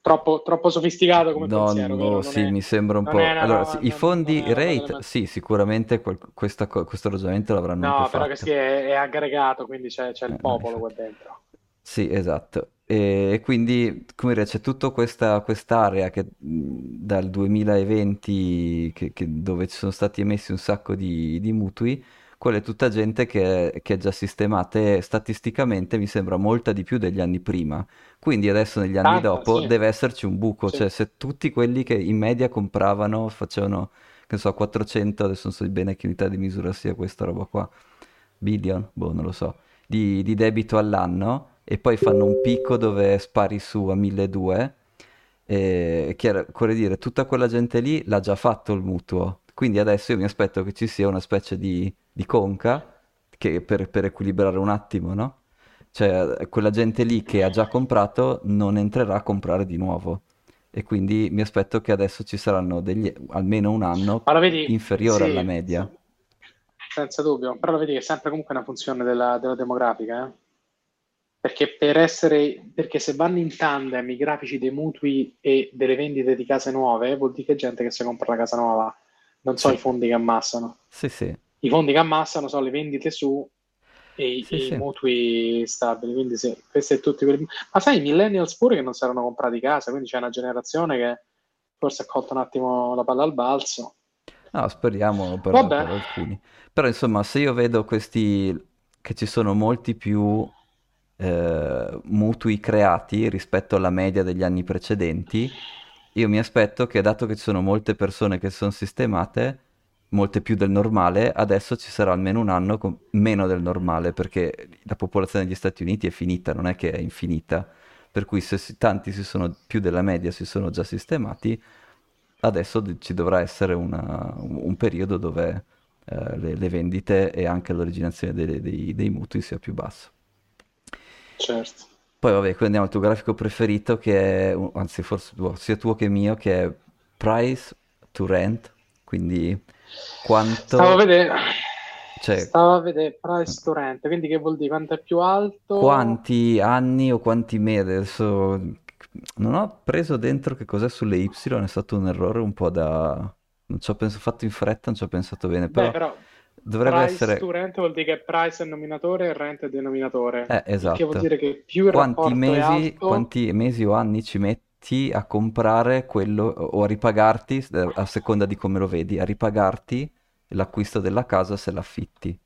Troppo, troppo sofisticato come No, pensiero, no, sì, è, mi sembra un po'. una Allora, sì, i fondi rate, sì, sicuramente quel- questa questo ragionamento l'avranno No, però che sì, fatto. è, è aggregato, quindi c'è, c'è Eh, il no, popolo qua infatti. dentro. Sì, esatto. E quindi, come dire, c'è tutta questa quest'area che dal 2020 che- che- dove ci sono stati emessi un sacco di, di mutui, quella è tutta gente che, che è già sistemata e statisticamente mi sembra molta di più degli anni prima. Quindi adesso negli anni Tanta, dopo sì, deve esserci un buco, sì. cioè se tutti quelli che in media compravano facevano, che so, 400, adesso non so bene che unità di misura sia questa roba qua, billion, boh, non lo so, di, di debito all'anno e poi fanno un picco dove spari su a 1200 e chiaro, come dire, tutta quella gente lì l'ha già fatto il mutuo, quindi adesso io mi aspetto che ci sia una specie di, di conca che per, per equilibrare un attimo, no? Cioè, quella gente lì che ha già comprato non entrerà a comprare di nuovo. E quindi mi aspetto che adesso ci saranno degli, almeno un anno vedi, inferiore alla sì, media. se- senza dubbio, però lo vedi che è sempre comunque una funzione della, della demografica, eh? Perché per essere, perché se vanno in tandem i grafici dei mutui e delle vendite di case nuove, vuol dire che gente che si compra la casa nuova, non so Sì, i fondi che ammassano. sì, sì, I fondi che ammassano sono le vendite su e, i sì, i sì. mutui stabili, quindi sì, questi è tutti quelli... Ma sai, i millennials pure che non si erano comprati casa, quindi c'è una generazione che forse ha colto un attimo la palla al balzo. No, speriamo per, per alcuni. Però insomma, se io vedo questi che ci sono molti più eh, mutui creati rispetto alla media degli anni precedenti, io mi aspetto che dato che ci sono molte persone che sono sistemate, molte più del normale, adesso ci sarà almeno un anno con meno del normale, perché la popolazione degli Stati Uniti è finita, non è che è infinita. Per cui se si- tanti si sono, più della media si sono già sistemati, adesso ci dovrà essere una- un periodo dove eh, le, le vendite e anche l'originazione dei, dei- dei mutui sia più basso. Certo. Poi vabbè, qui andiamo al tuo grafico preferito che è, anzi forse tuo- sia tuo che mio, che è price to rent, quindi Stavo a quanto, vedere, cioè stavo a vedere price to rent, quindi che vuol dire quanto è più alto? quanti anni o quanti mesi, adesso non ho preso dentro che cos'è sulle Y, è stato un errore un po' da... non ci ho pensato, fatto in fretta, non ci ho pensato bene, Beh, però però dovrebbe price to essere... rent vuol dire che price è nominatore e rent è denominatore, Eh, il che vuol esatto. dire che più il Quanti mesi, alto, quanti mesi o anni ci metti a comprare quello o a ripagarti, eh, a seconda di come lo vedi, a ripagarti l'acquisto della casa se l'affitti?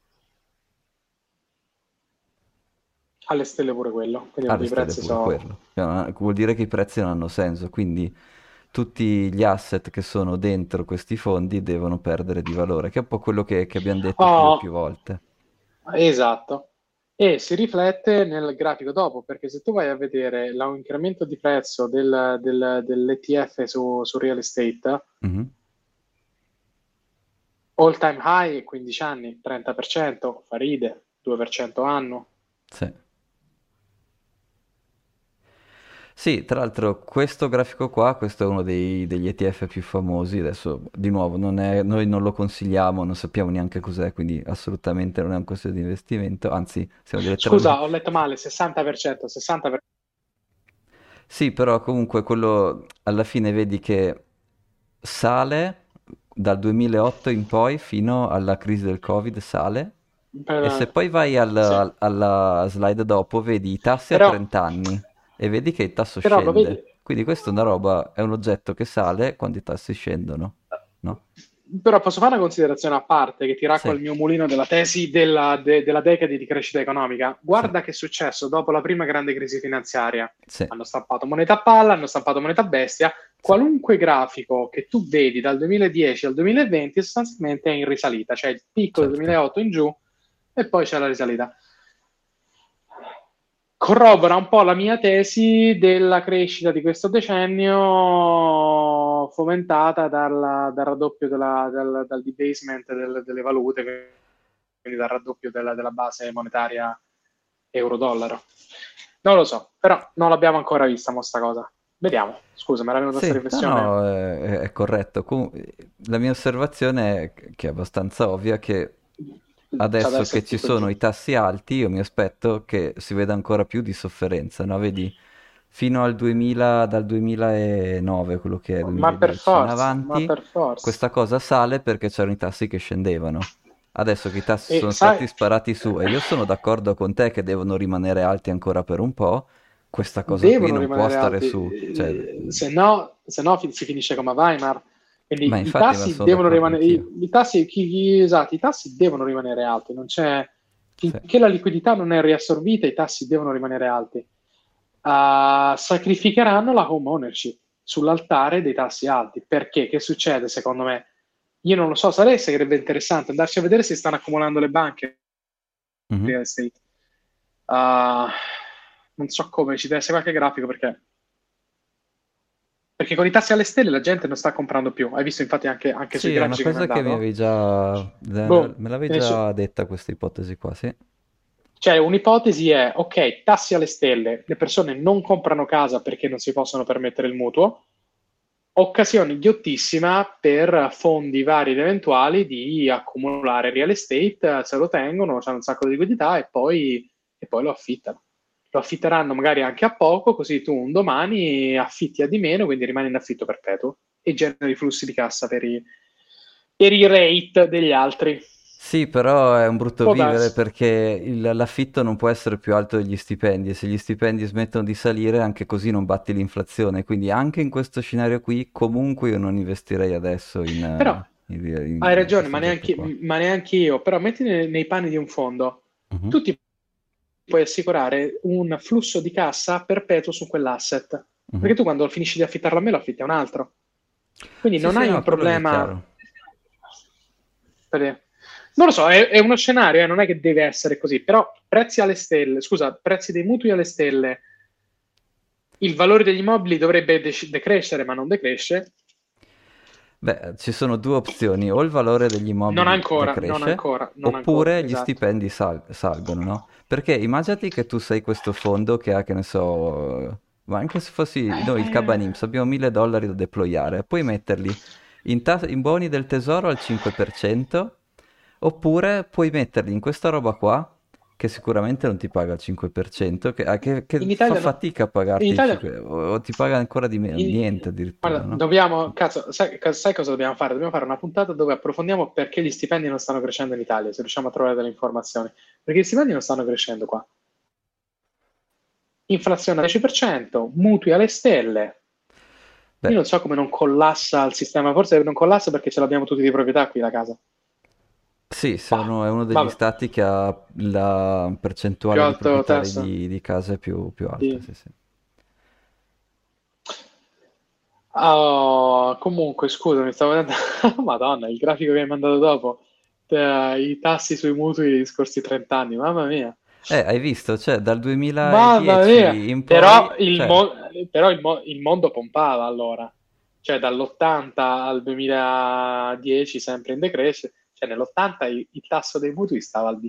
alle stelle pure quello, quindi Alle i prezzi pure sono... quello. Cioè, vuol dire che i prezzi non hanno senso, quindi tutti gli asset che sono dentro questi fondi devono perdere di valore, che è un po' quello che, che abbiamo detto più e più Oh, volte. esatto. E si riflette nel grafico dopo, perché se tu vai a vedere l'incremento di prezzo del, del- dell'ETF su, su real estate, Mhm. all time high 15 anni, 30%, fa ride, 2% anno. Sì. Sì, tra l'altro questo grafico qua, questo è uno dei- degli ETF più famosi, adesso di nuovo non è- noi non lo consigliamo, non sappiamo neanche cos'è, quindi assolutamente non è un consiglio di investimento, anzi siamo Scusa, letteralmente... ho letto male, 60%, 60%. Sì, però comunque quello alla fine vedi che sale dal 2008 in poi fino alla crisi del Covid, sale, e se poi vai al- sì. al- alla slide dopo vedi i tassi a Però, 30 anni e vedi che il tasso però vedi, scende. Quindi questo è una roba, è un oggetto che sale quando i tassi scendono, no? però posso fare una considerazione a parte che ti racco Sì, il mio mulino della tesi della, de- della decade di crescita economica. sì, Guarda che è successo dopo la prima grande crisi finanziaria. sì, Hanno stampato moneta a palla, hanno stampato moneta bestia. sì, Qualunque grafico che tu vedi dal 2010 al 2020 sostanzialmente è in risalita, cioè il picco del certo. 2008 in giù e poi c'è la risalita corrobora un po' la mia tesi della crescita di questo decennio fomentata dal, dal raddoppio della, dal, dal debasement del- delle valute, quindi dal raddoppio della, della base monetaria euro-dollaro. Non lo so, però non l'abbiamo ancora vista mo sta cosa. Vediamo, scusa, mi era venuta questa Sì, no, riflessione. no, è, è corretto. Comu- la mia osservazione è che è abbastanza ovvia che adesso che ci sono i tassi alti, io mi aspetto che si veda ancora più di sofferenza, no? Vedi, fino al 2000, dal 2009, quello che è Ma per 2010 in forza, ma avanti, per forza. questa cosa sale perché c'erano i tassi che scendevano. Adesso che i tassi E sono sai, stati sparati su e io sono d'accordo con te che devono rimanere alti ancora per un po', questa cosa qui devono non può stare alti, su. Cioè, eh, se no, se no si finisce come a Weimar. Quindi ma i tassi devono rimanere, i, i tassi, chi- chi- esatto, i tassi devono rimanere alti, non c'è, Sì. finché la liquidità non è riassorbita, i tassi devono rimanere alti. Ah, sacrificheranno la home ownership sull'altare dei tassi alti. Perché? Che succede secondo me? Io non lo so, sarei sarebbe interessante andarci a vedere se stanno accumulando le banche Mhm. estate. Ah, non so come, ci deve essere qualche grafico perché, perché con i tassi alle stelle la gente non sta comprando più. Hai visto infatti anche, anche sui Sì, è una grafici che mi hai cosa che mi avevi già... Boh, me l'avevi già detta questa ipotesi qua, sì. Cioè, un'ipotesi è, ok, tassi alle stelle, le persone non comprano casa perché non si possono permettere il mutuo, occasione idiotissima per fondi vari ed eventuali di accumulare real estate, se lo tengono, hanno un sacco di liquidità e poi, e poi lo affittano. Lo affitteranno magari anche a poco, così tu un domani affitti a di meno, quindi rimani in affitto perpetuo e generi flussi di cassa per i, per i rate degli altri. Sì, però è un brutto Può vivere darsi. perché il- l'affitto non può essere più alto degli stipendi e se gli stipendi smettono di salire anche così non batti l'inflazione. Quindi anche in questo scenario qui comunque io non investirei adesso in, Però in, in- Hai ragione, ma neanche, ma neanche io. Però metti nei, nei panni di un fondo, Mhm. tu ti puoi assicurare un flusso di cassa perpetuo su quell'asset. Mhm. Perché tu quando finisci di affittarlo a me lo affitti a un altro. Quindi Sì, non sì, hai no, un problema. Non lo so, è, è uno scenario, eh, non è che deve essere così. Però prezzi alle stelle, scusa, prezzi dei mutui alle stelle, il valore degli immobili dovrebbe dec- decrescere, ma non decresce. Beh, ci sono due opzioni, o il valore degli Non immobili ancora, non decresce, ancora, non oppure ancora, gli esatto. stipendi sal- salgono, no? Perché immaginati che tu sei questo fondo che ha, che ne so, ma anche se fossi noi, il Cabanims, abbiamo mille dollari da deployare, puoi metterli in, ta- in buoni del tesoro al 5%, oppure puoi metterli in questa roba qua, che sicuramente non ti paga il 5%, che, ah, che- che In fa Italia fatica a pagarti Italia 5%, o, ti paga ancora di meno, In- niente addirittura, Guarda, no? dobbiamo, cazzo, sai, sai cosa dobbiamo fare? Dobbiamo fare una puntata dove approfondiamo perché gli stipendi non stanno crescendo in Italia, se riusciamo a trovare delle informazioni. Perché gli stipendi non stanno crescendo qua. Inflazione al 10%, mutui alle stelle. Beh, Io non so come non collassa il sistema, forse non collassa perché ce l'abbiamo tutti di proprietà qui la casa. Sì, sono- è uno degli vabbè, stati che ha la percentuale di proprietari di, di case più, più alta, Sì. sì, sì. Oh, comunque, scusami, stavo vedendo... Madonna, il grafico che hai mandato dopo. Eh, I tassi sui mutui degli scorsi 30 anni, mamma mia. Eh, hai visto? Cioè, dal Mamma 2010 mia, in però poi, il, cioè, mo- però il mo- il mondo pompava allora, cioè dall'80 al 2010 sempre in decrescita, cioè nell'80 il, il tasso dei mutui stava al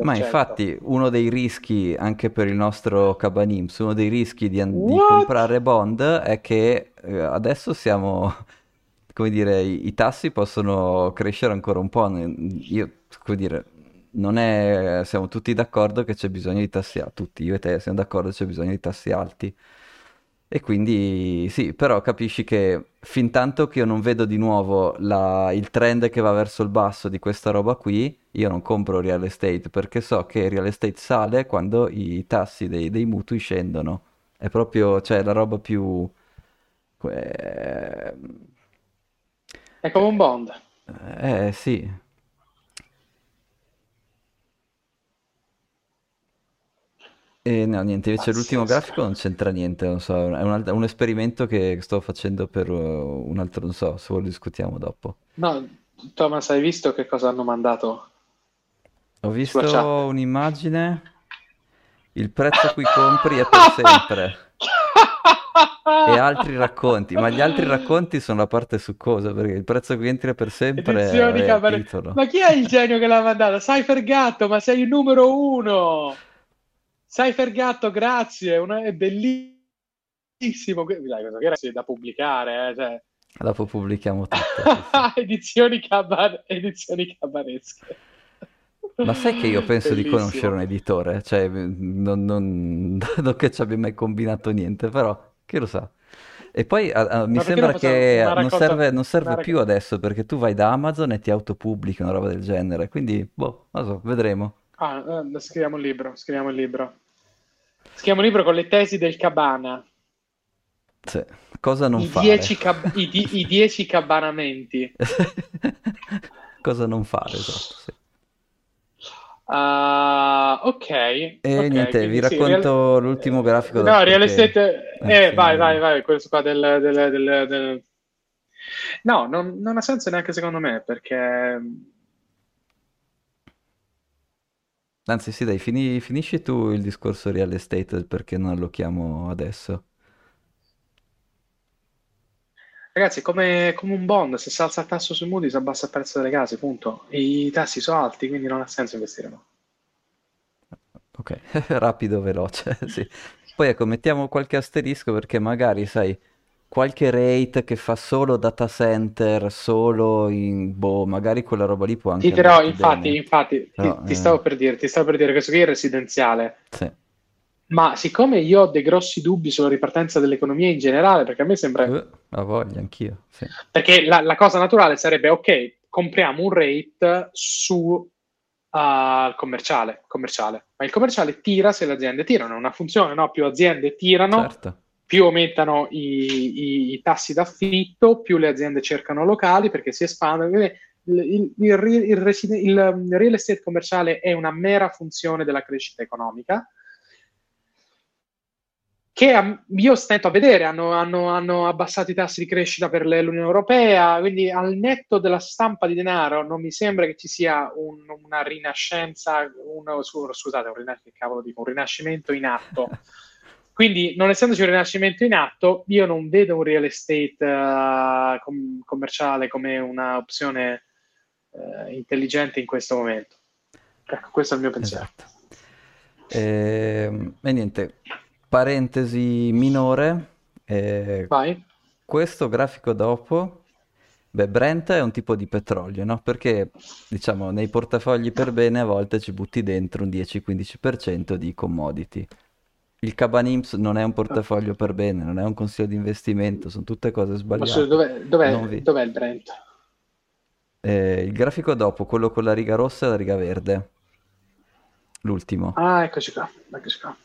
Ma 17-18%. infatti uno dei rischi anche per il nostro Cabanims, uno dei rischi di, an- di comprare bond è che eh, adesso siamo, come dire, i, i tassi possono crescere ancora un po'. Io, come dire, non è, siamo tutti d'accordo che c'è bisogno di tassi alti, tutti, io e te siamo d'accordo che c'è bisogno di tassi alti. E quindi sì, però capisci che fin tanto che io non vedo di nuovo la- il trend che va verso il basso di questa roba qui, io non compro real estate perché so che real estate sale quando i tassi dei, dei mutui scendono. È proprio, cioè, la roba più... eh, È come un Bond. Eh sì, No, niente, invece l'ultimo grafico non c'entra niente, non so, è un, un esperimento che sto facendo per uh, un altro, non so, se lo discutiamo dopo. No, Thomas, hai visto che cosa hanno mandato Ho visto un'immagine, il prezzo a cui compri è per sempre, e altri racconti, ma gli altri racconti sono la parte succosa, perché il prezzo a cui entri è per sempre Edizioni è titolo. Ma chi è il genio che l'ha mandata? Cypher Gatto, ma sei il numero uno! Cypher Gatto, grazie, una- è bellissimo. Sì, da pubblicare, eh, cioè. Dopo pubblichiamo tutto. Edizioni, cabar- edizioni cabaresche. Ma sai che io penso di conoscere Bellissimo. un editore? Cioè, non, non- non che ci abbia mai combinato niente, però chi lo sa. E poi a- a- mi sembra che una non raccolta? serve, non serve più adesso perché tu vai da Amazon e ti autopubblichi una roba del genere. Quindi, boh, non so, vedremo. Ah, eh, scriviamo un libro, scriviamo il libro. Scriviamo un libro con le tesi del Cabana, Sì. Cosa non i fare? dieci, cab- i di- i dieci cabanamenti. Cosa non fare, esatto, sì. Ah, ok, E ok, niente, vi sì, real- racconto l'ultimo grafico eh, no, real perché... estate, Eh, eh, sì, vai, vai, vai, questo qua del, del- del- del- No, non, non ha senso neanche secondo me, perché Anzi, sì, dai, fini- finisci tu il discorso real estate perché non lo chiamo adesso. Ragazzi, è come, come un bond, se si alza il tasso sui mutui si abbassa il prezzo delle case, punto. I tassi sono alti, quindi non ha senso investire. no. Ok, rapido, veloce, sì. Poi ecco, mettiamo qualche asterisco perché magari, sai, qualche rate che fa solo data center, solo in... boh, magari quella roba lì può Sì, anche però andarti infatti, bene. infatti ti, Però, ti eh, stavo per dire, ti stavo per dire che questo qui è residenziale, sì. ma siccome io ho dei grossi dubbi sulla ripartenza dell'economia in generale, perché a me sembra, Uh, la voglia, anch'io, sì. perché la, la cosa naturale sarebbe, ok, compriamo un rate su al commerciale, commerciale, ma il commerciale tira se le aziende tirano, è una funzione, no? Più aziende tirano, Certo, più aumentano i, i- i tassi d'affitto, più le aziende cercano locali perché si espandono. Il, il- il il real estate commerciale è una mera funzione della crescita economica che io stento a vedere, hanno, hanno- hanno abbassato i tassi di crescita per l'Unione Europea, quindi al netto della stampa di denaro non mi sembra che ci sia un- una rinascenza, un, su- scusate, un, rinas- che cavolo dico, un rinascimento in atto. Quindi, non essendoci un rinascimento in atto, io non vedo un real estate eh, com- commerciale come un'opzione eh, intelligente in questo momento. Ecco, questo è il mio pensiero. esatto. Ehm, E, niente, parentesi minore, eh, Vai. questo grafico dopo, beh, Brent è un tipo di petrolio, no? Perché, diciamo, nei portafogli per bene a volte ci butti dentro un 10-15% di commodity. Il Cabanimps non è un portafoglio per bene, non è un consiglio di investimento, sono tutte cose sbagliate. dov'è, dov'è- Non vi... dov'è il Brent? Eh, il grafico dopo, quello con la riga rossa e la riga verde, l'ultimo. Ah, eccoci qua, eccoci qua.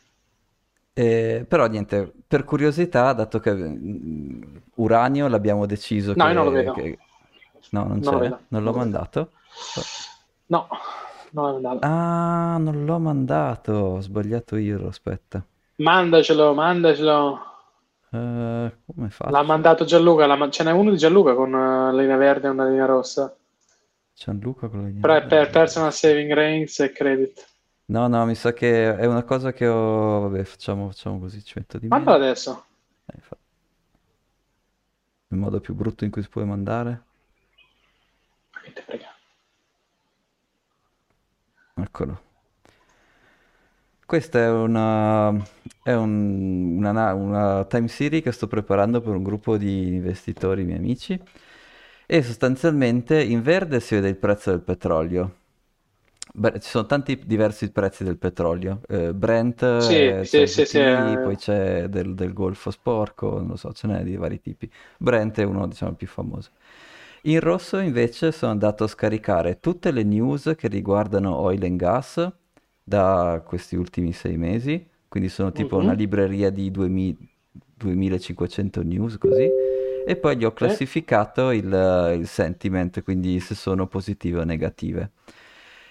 Eh, però niente, per curiosità, dato che mm, Uranio l'abbiamo deciso No, io non lo che, vedo. che- No, non Non vedo. Non l'ho Non mandato? No, non è andato. Ah, non l'ho mandato, ho sbagliato io, aspetta. Mandacelo, mandacelo. Eh, come L'ha faccio? mandato Gianluca, l'ha ma- ce n'è uno di Gianluca con una linea verde e una linea rossa. Gianluca con la linea Però è per verde. personal saving range e credit. No, no, mi sa che è una cosa che ho... Vabbè, facciamo, facciamo così, ci metto di Mandalo adesso. Eh, fa- Il modo più brutto in cui si può mandare. Ma Che te frega. Eccolo. Questa è una, è un- una, na- una time series che sto preparando per un gruppo di investitori miei amici e sostanzialmente in verde si vede il prezzo del petrolio. Beh, ci sono tanti diversi prezzi del petrolio. Eh, Brent, Sì, eh, sì, c'è sì, sì. WTI, poi eh. c'è del, del Golfo Sporco, non lo so, ce n'è di vari tipi. Brent è uno, diciamo, più famoso. In rosso invece sono andato a scaricare tutte le news che riguardano oil and gas da questi ultimi sei mesi, quindi sono tipo una Mhm. libreria di 2000 2500 news così, e poi gli ho Sì. classificato il, il sentiment, quindi se sono positive o negative.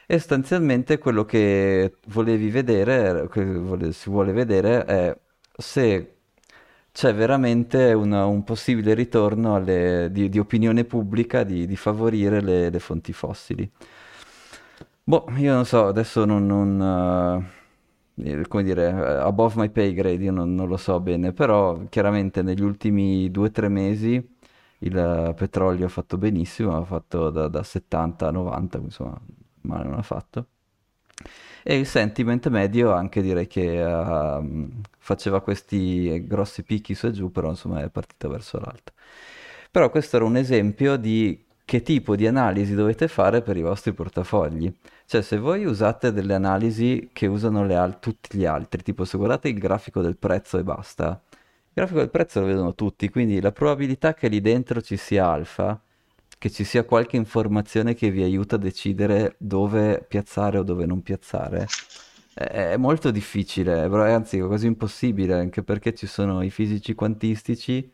E sostanzialmente quello che volevi vedere, che si vuole vedere è se c'è veramente una- un possibile ritorno alle- di, di opinione pubblica di, di favorire le, le fonti fossili. Boh, io non so, adesso non, non, eh, come dire, eh, above my pay grade, io non, non lo so bene, però chiaramente negli ultimi due o tre mesi il eh, petrolio ha fatto benissimo, ha fatto da, da 70 a 90, insomma, male non ha fatto. E il sentiment medio anche direi che ehm, faceva questi grossi picchi su e giù, però insomma è partito verso l'alto. Però questo era un esempio di che tipo di analisi dovete fare per i vostri portafogli. Cioè, se voi usate delle analisi che usano al- tutti gli altri, tipo se guardate il grafico del prezzo e basta, il grafico del prezzo lo vedono tutti, quindi la probabilità che lì dentro ci sia alfa, che ci sia qualche informazione che vi aiuta a decidere dove piazzare o dove non piazzare, è molto difficile, però è anzi quasi impossibile, anche perché ci sono i fisici quantistici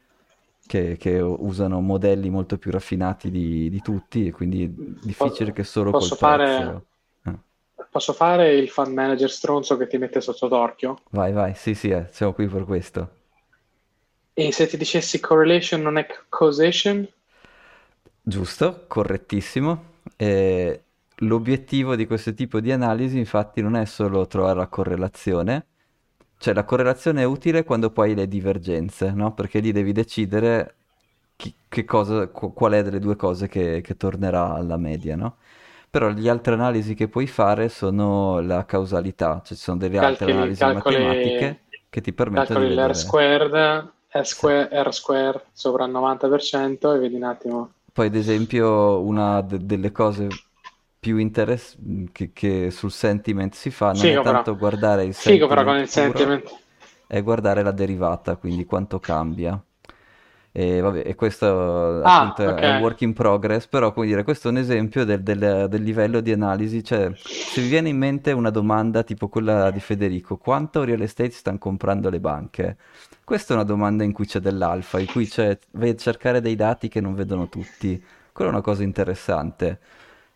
che, che usano modelli molto più raffinati di, di tutti, e quindi è difficile che solo col Posso fare, prezzo... eh. posso fare il fund manager stronzo che ti mette sotto torchio? Vai, vai, sì, sì, eh, siamo qui per questo. E se ti dicessi correlation non è causation? Giusto, correttissimo. E l'obiettivo di questo tipo di analisi, infatti, non è solo trovare la correlazione, cioè la correlazione è utile quando poi hai le divergenze, no? Perché lì devi decidere chi- che cosa, qu- qual è delle due cose che, che tornerà alla media, no? Però le altre analisi che puoi fare sono la causalità, cioè ci sono delle altre Calcoli, analisi calcoli, matematiche che ti permettono di calcoli l'R vedere. squared, Sì. square, R square sopra il 90% e vedi un attimo. Poi, ad esempio, una de- delle cose più interessanti che, che sul sentiment si fa non è Figo però, tanto guardare il figo però con sentiment il sentiment. è guardare la derivata, quindi quanto cambia. E vabbè, e questo Ah, appunto è un work in progress, però come dire, questo è un esempio del, del- del livello di analisi, cioè se vi viene in mente una domanda tipo quella di Federico, quanto real estate stanno comprando le banche? Questa è una domanda in cui c'è dell'alfa, in cui c'è, cercare dei dati che non vedono tutti, quella è una cosa interessante.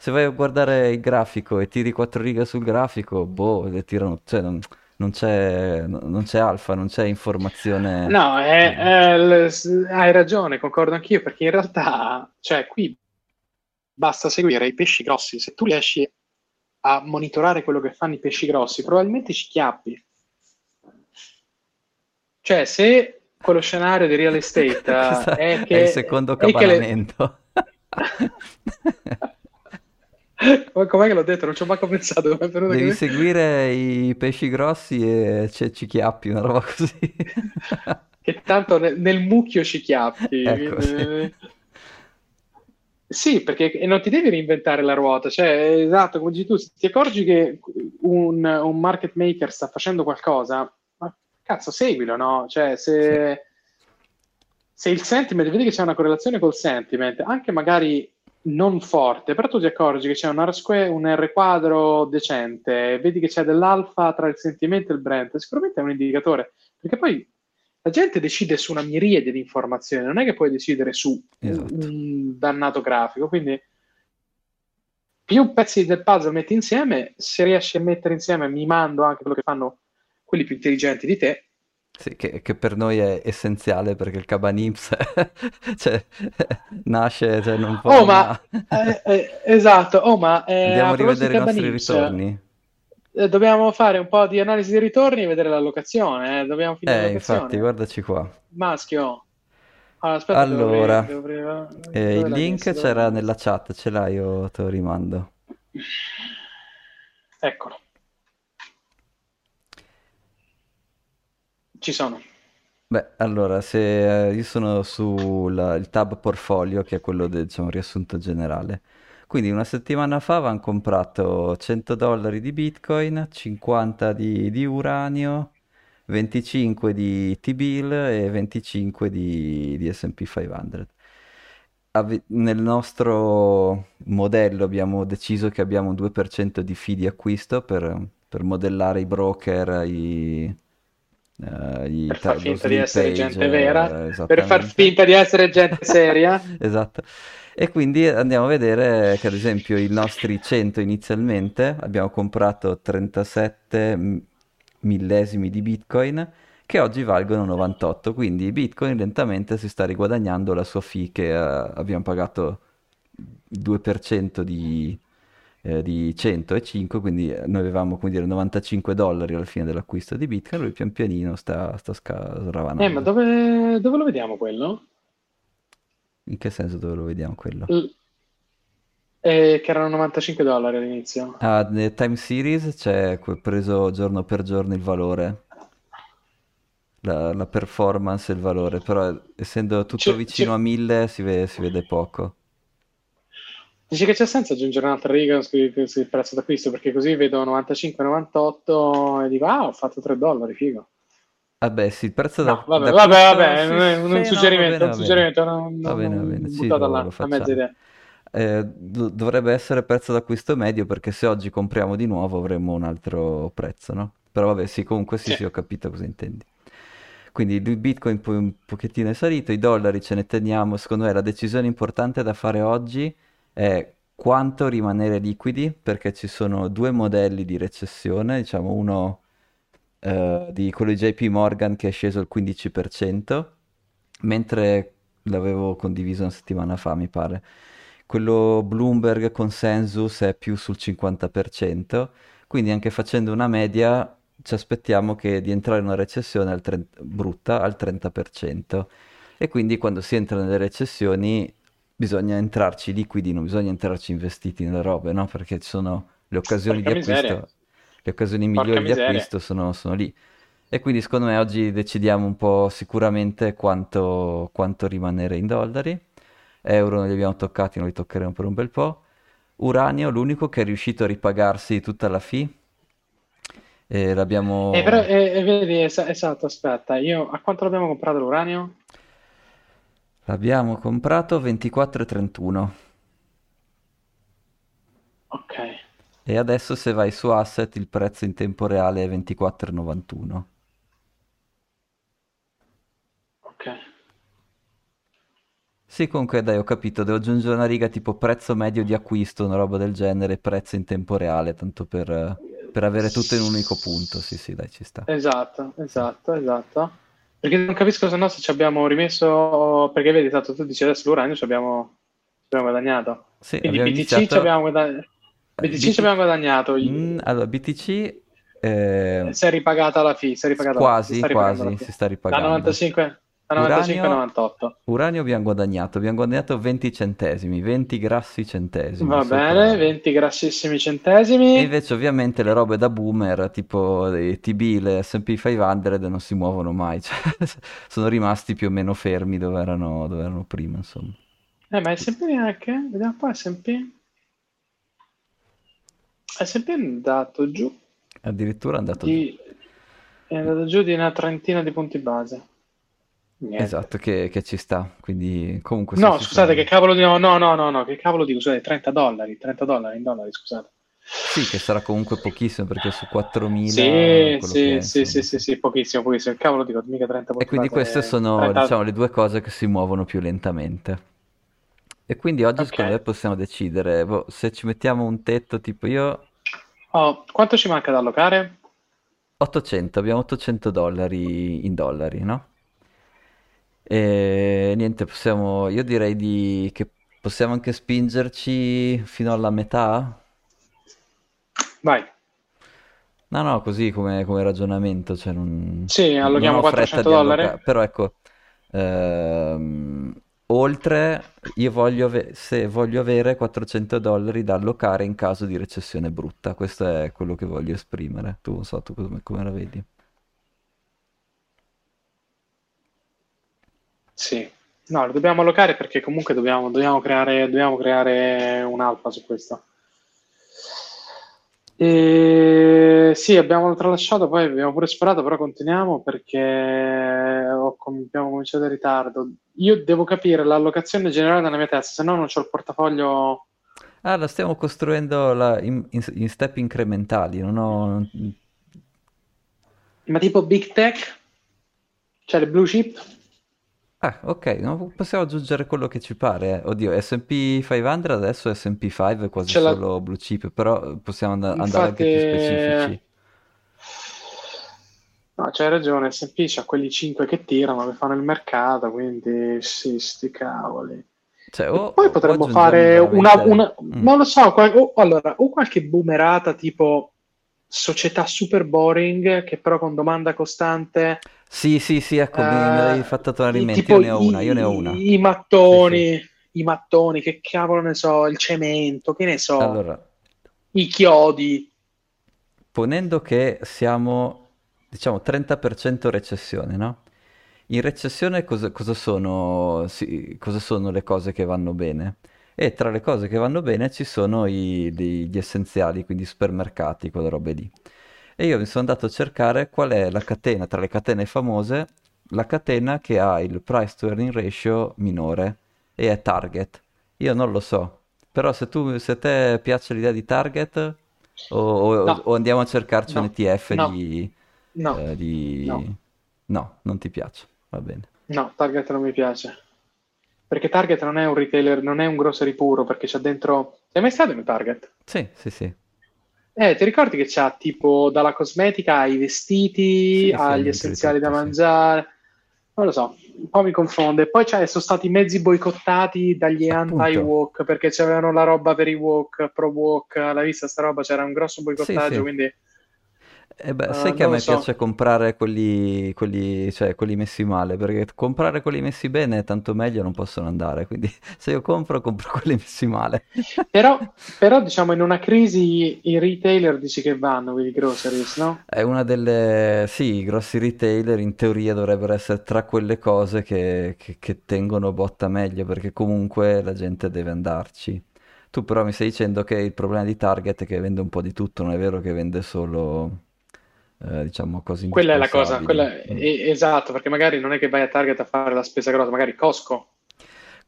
Se vai a guardare il grafico e tiri quattro righe sul grafico, boh, le tirano, cioè non, non c'è non c'è alfa, non c'è informazione... No, è- è hai ragione, concordo anch'io, perché in realtà, cioè, qui basta seguire i pesci grossi. Se tu riesci a monitorare quello che fanno i pesci grossi, probabilmente ci chiappi. Cioè, se quello scenario di real estate eh, è è il che, secondo è che le... capanamento. Ma Com'è che l'ho detto? Non ci ho manco pensato, Devi così. seguire i pesci grossi e ci chiappi, una roba così. Che tanto nel, nel mucchio ci chiappi. Ecco, sì. quindi- Sì, perché e non ti devi reinventare la ruota, cioè, esatto, come dici tu, se ti accorgi che un, un market maker sta facendo qualcosa, ma cazzo, seguilo, no? Cioè, Sì, se, se il sentiment, vedi che c'è una correlazione col sentiment, anche magari non forte, però tu ti accorgi che c'è un R, square, un R quadro decente, vedi che c'è dell'alfa tra il sentimento e il brand, sicuramente è un indicatore, perché poi la gente decide su una miriade di informazioni, non è che puoi decidere su un, esatto. un dannato grafico, quindi più pezzi del puzzle metti insieme, se riesci a mettere insieme, mimando anche quello che fanno quelli più intelligenti di te, Sì, che, che per noi è essenziale perché il Cabanips cioè, nasce, cioè non può... Oh, ma eh, eh, esatto, oh, ma eh, Andiamo a rivedere i nostri ritorni. eh, dobbiamo fare un po' di analisi dei ritorni e vedere l'allocazione. eh, Dobbiamo finire Eh, infatti, guardaci qua. Maschio. Allora, aspetta, devo aprire, Allora, devo aprire- eh, dove il l'hai link? Dove c'era l'hai nella chat, ce l'hai, io te lo rimando. Eccolo, ci sono. Beh, allora, se eh, io sono sul tab portfolio, che è quello del, diciamo, riassunto generale. Quindi una settimana fa avevano comprato 100 dollari di Bitcoin, 50 di, di uranio, 25 di T-bill e 25 di, di S&P 500. Ave- nel nostro modello abbiamo deciso che abbiamo un 2% di fee di acquisto per, per modellare i broker, i, eh, i Per far finta di essere age, gente vera, per far finta di essere gente seria. Esatto. E quindi andiamo a vedere che ad esempio i nostri 100 inizialmente abbiamo comprato 37 m- millesimi di Bitcoin che oggi valgono 98, quindi Bitcoin lentamente si sta riguadagnando la sua fee che eh, abbiamo pagato 2% di, eh, di 105, quindi eh, noi avevamo come dire 95 dollari alla fine dell'acquisto di Bitcoin, lui pian pianino sta, sta Eh, ma sravanando. dove, dove lo vediamo quello? In che senso dove lo vediamo quello? L- eh, che erano 95 dollari all'inizio. Ah, nel time series c'è preso giorno per giorno il valore, la, la performance e il valore, però essendo tutto Ci- vicino ci- a 1000 si vede, si vede poco. Dici che c'è senso aggiungere un'altra riga sul prezzo d'acquisto perché così vedo 95-98 e dico ah ho fatto 3 dollari, figo. Vabbè, sì, il prezzo No, da- vabbè, d'acquisto vabbè, vabbè, sì, non è un va suggerimento, un va bene. suggerimento, non, Va bene, va bene, sì, lo, a mezza idea. Eh, do- dovrebbe essere prezzo d'acquisto medio perché se oggi compriamo di nuovo avremo un altro prezzo, no? Però vabbè, sì, comunque sì, Sì. sì, ho capito cosa intendi. Quindi il Bitcoin poi un pochettino è salito, i dollari ce ne teniamo, secondo me la decisione importante da fare oggi è quanto rimanere liquidi, perché ci sono due modelli di recessione, diciamo uno eh, di quello di JP Morgan che è sceso il 15%, mentre l'avevo condiviso una settimana fa, mi pare. Quello Bloomberg Consensus è più sul 50%, quindi anche facendo una media ci aspettiamo che di entrare in una recessione al 30 brutta al 30%. E quindi quando si entra nelle recessioni bisogna entrarci liquidi, non bisogna entrarci investiti nelle robe, no? Perché ci sono le occasioni Porca di acquisto, miseria, le occasioni porca migliori di miseria. acquisto sono, sono lì. E quindi secondo me oggi decidiamo un po' sicuramente quanto, quanto rimanere in dollari. Euro non li abbiamo toccati, non li toccheremo per un bel po'. Uranio, l'unico che è riuscito a ripagarsi tutta la fee. E Eh, però, l'abbiamo eh, eh, vedi, es- esatto, aspetta, io a quanto l'abbiamo comprato l'uranio? L'abbiamo comprato 24,31 Ok, e adesso se vai su Asset il prezzo in tempo reale è 24,91. ok. Sì, comunque dai, ho capito, devo aggiungere una riga tipo prezzo medio di acquisto, una roba del genere, prezzo in tempo reale, tanto per, per avere tutto in un unico punto. Sì, sì, dai, ci sta. Esatto, esatto, esatto. Perché non capisco se no se ci abbiamo rimesso, perché vedi, esatto, tu dici adesso l'uranio ci abbiamo, ci abbiamo guadagnato. Sì, Quindi abbiamo BTC ci iniziato... abbiamo guadagnato, eh, BTC ci BT abbiamo guadagnato, Mm, allora, BTC eh, si è ripagata la fee, si è ripagata la fee, si quasi, quasi, si sta ripagando. 95, da 95 a Uranio, 98. uranio abbiamo guadagnato, abbiamo guadagnato 20 centesimi, 20 grassi centesimi Va bene, sopra... 20 grassissimi E centesimi. invece ovviamente le robe da boomer, tipo i TB, le S&P 500, non si muovono mai, cioè, sono rimasti più o meno fermi dove erano, dove erano prima, insomma. Eh, ma S&P neanche? Vediamo un po' S&P. S&P è andato giù Addirittura è andato giù. di, è andato giù di una trentina di punti base. Niente. Esatto, che, che ci sta, quindi comunque No, scusate, che cavolo dico? No, no, no, no, che cavolo dico? Scusate, 30 dollari, 30 dollari in dollari, scusate. Sì, che sarà comunque pochissimo perché su 4.000 Sì, sì, sì, sì, sì, sì. sì, pochissimo, pochissimo. Cavolo dico? Mica 30 E quindi queste sono, 30... diciamo, le due cose che si muovono più lentamente. E quindi oggi secondo me possiamo decidere, boh, se ci mettiamo un tetto tipo io, Oh, quanto ci manca da allocare? 800, abbiamo 800 dollari in dollari, no? E niente, possiamo, io direi di, che possiamo anche spingerci fino alla metà? Vai. No, no, così come, come ragionamento, cioè non, Sì, non alloghiamo fretta 400 di dollari? allocare, però ecco, ehm, oltre, io voglio, ave- se voglio avere 400 dollari da allocare in caso di recessione brutta, questo è quello che voglio esprimere, tu non so, tu come, come la vedi? Sì. No, lo dobbiamo allocare perché comunque dobbiamo, dobbiamo creare, dobbiamo creare un'alfa su questo. E sì, abbiamo tralasciato, poi abbiamo pure sperato, però continuiamo perché ho abbiamo cominciato in ritardo. Io devo capire l'allocazione generale nella mia testa, se no non c'ho il portafoglio. Ah, la stiamo costruendo la- in, in- step incrementali, non ho... Ma tipo Big Tech? C'è le blue chip? Ah, ok, no, possiamo aggiungere quello che ci pare. eh. Oddio, S&P 500 adesso S&P 5 è quasi la... solo blue chip, però possiamo and- andare Infatti, anche più specifici. no, c'hai ragione, S&P c'ha quelli 5 che tirano, che fanno il mercato, quindi sì, sti cavoli. Cioè, o, poi potremmo fare una, una- Mm. non lo so, qual- o, allora, o qualche boomerata tipo società super boring, che però con domanda costante, Sì, sì, sì, ecco, mi, me l'hai eh, fatto tornare in mente. Io ne ho una, io ne ho una. i, i Sì, sì. mattoni, i mattoni, che cavolo ne so, il cemento, che ne so, Allora, i chiodi. ponendo che siamo, diciamo, 30% recessione, no? In recessione cosa, cosa sono, sì, cosa sono le cose che vanno bene? E tra le cose che vanno bene ci sono i- gli, gli essenziali, quindi supermercati, quelle robe lì. E io mi sono andato a cercare qual è la catena, tra le catene famose, la catena che ha il price to earning ratio minore e è Target. Io non lo so, però se tu, se a te piace l'idea di Target o, No, o andiamo a cercarci un no, ETF no, di, no, eh, di... no, No, non ti piace, va bene. no, Target non mi piace. Perché Target non è un retailer, non è un grocery puro, perché c'è dentro... Sei mai stato in Target? Sì, sì, sì. Eh, ti ricordi che c'ha tipo dalla cosmetica ai vestiti, Sì, sì, agli essenziali da sì. mangiare? Non lo so, un po' mi confonde. Poi c'è- sono stati mezzi boicottati dagli Appunto. anti-woke perché c'avevano la roba per i woke, pro-woke. L'hai vista sta roba? C'era un grosso Sì, boicottaggio, sì. quindi E beh, eh, sai che a me so. piace comprare quelli, quelli, cioè, quelli messi male, perché comprare quelli messi bene tanto meglio non possono andare, quindi se io compro, compro quelli messi male. Però, però, diciamo, in una crisi i retailer dici che vanno, quindi groceries, no? È una delle... Sì, i grossi retailer in teoria dovrebbero essere tra quelle cose che, che- che tengono botta meglio, perché comunque la gente deve andarci. Tu però mi stai dicendo che il problema di Target è che vende un po' di tutto, non è vero che vende solo, eh, diciamo, cose Quella è la cosa, quella Mm. esatto, perché magari non è che vai a Target a fare la spesa grossa, magari Costco.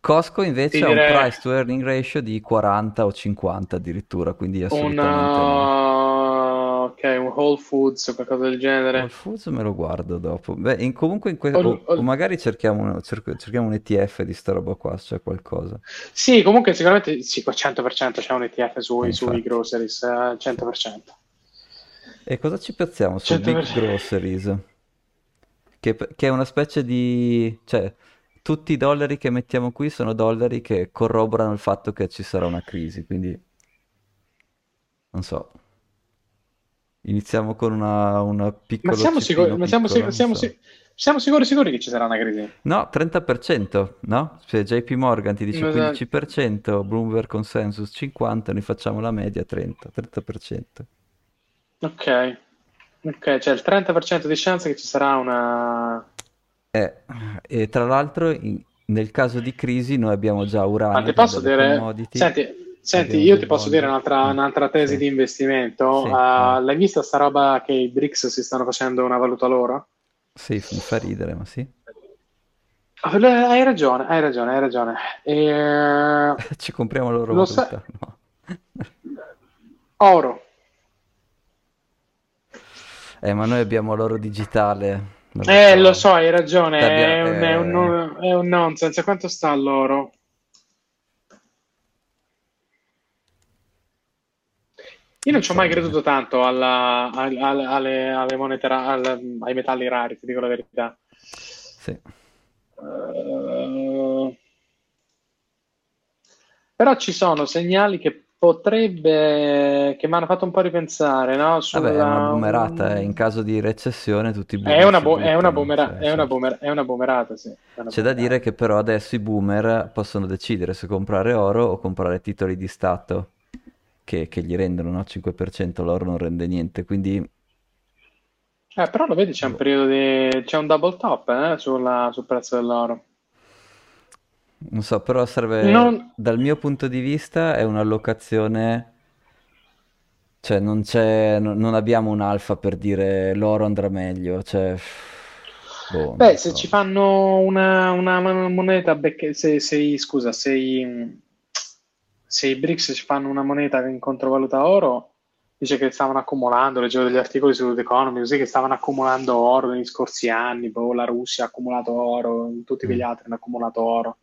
Costco invece ha un price to earning ratio di 40 o 50 addirittura, quindi assolutamente no. uh, ok, un Whole Foods o qualcosa del Whole genere. Foods me lo guardo dopo. Beh, in- comunque in que- O- o, o magari cerchiamo, un- cerco- cerchiamo un ETF di sta roba qua, se c'è qualcosa. Sì, comunque sicuramente sì, qua 100% c'è un ETF Eh, sui, sui groceries, eh, 100%. E cosa ci piazziamo sul Big 100%. Groceries? Che, che è una specie di... cioè, tutti i dollari che mettiamo qui sono dollari che corroborano il fatto che ci sarà una crisi, quindi non so. Iniziamo con una, una Ma piccolo siamo sicuri, ma siamo, piccolo, sic- siamo, so. sic- siamo sicuri, sicuri che ci sarà una crisi? No, 30%, no? Se JP Morgan ti dice Esatto. 15%, Bloomberg Consensus 50%, noi facciamo la media 30, 30%. Ok, ok, c'è il 30% di chance che ci sarà una... Eh, e tra l'altro in- nel caso di crisi noi abbiamo già Ma uranio ti che è posso dire, commodity, senti, senti, io ti posso dire un'altra, Mm, un'altra tesi Sì, di investimento. sì, Uh, vai. l'hai vista sta roba che i BRICS si stanno facendo una valuta loro? Sì, mi fa ridere, ma sì. Ah, Hai ragione, hai ragione, hai ragione. E, Ci compriamo loro valuta, no? oro. Eh, ma noi abbiamo l'oro digitale, lo Eh, lo so. so, hai ragione, è un, è un- eh, è un nonsense. Quanto sta l'oro? Io non ci ho mai creduto tanto alla- al- al- alle, alle monete ai metalli rari, ti dico la verità. sì. Eh, però ci sono segnali che potrebbe, che mi hanno fatto un po' ripensare, no? Vabbè, è una Sulla, boomerata, eh, in caso di recessione tutti i è boomer una, si bo- è una, buttano, boomera- cioè, è una, certo. boomer- è una boomerata, sì. È una C'è da dire boomerata. che però adesso i boomer possono decidere se comprare oro o comprare titoli di Stato che, che gli rendono, no? 5%, l'oro non rende niente, quindi Eh, però lo vedi, c'è un boh. periodo di... c'è un double top eh, sulla- sul prezzo dell'oro. Non so, però serve, Non... dal mio punto di vista è un'allocazione, cioè non c'è, non abbiamo un alfa per dire l'oro andrà meglio, cioè, boh, Beh, se ci so. fanno una, una moneta, se, se scusa, se i, se i BRICS ci fanno una moneta in controvaluta oro, dice che stavano accumulando, leggevo degli articoli su The Economy, così che stavano accumulando oro negli scorsi anni, poi la Russia ha accumulato oro, tutti quegli mm. altri hanno accumulato oro.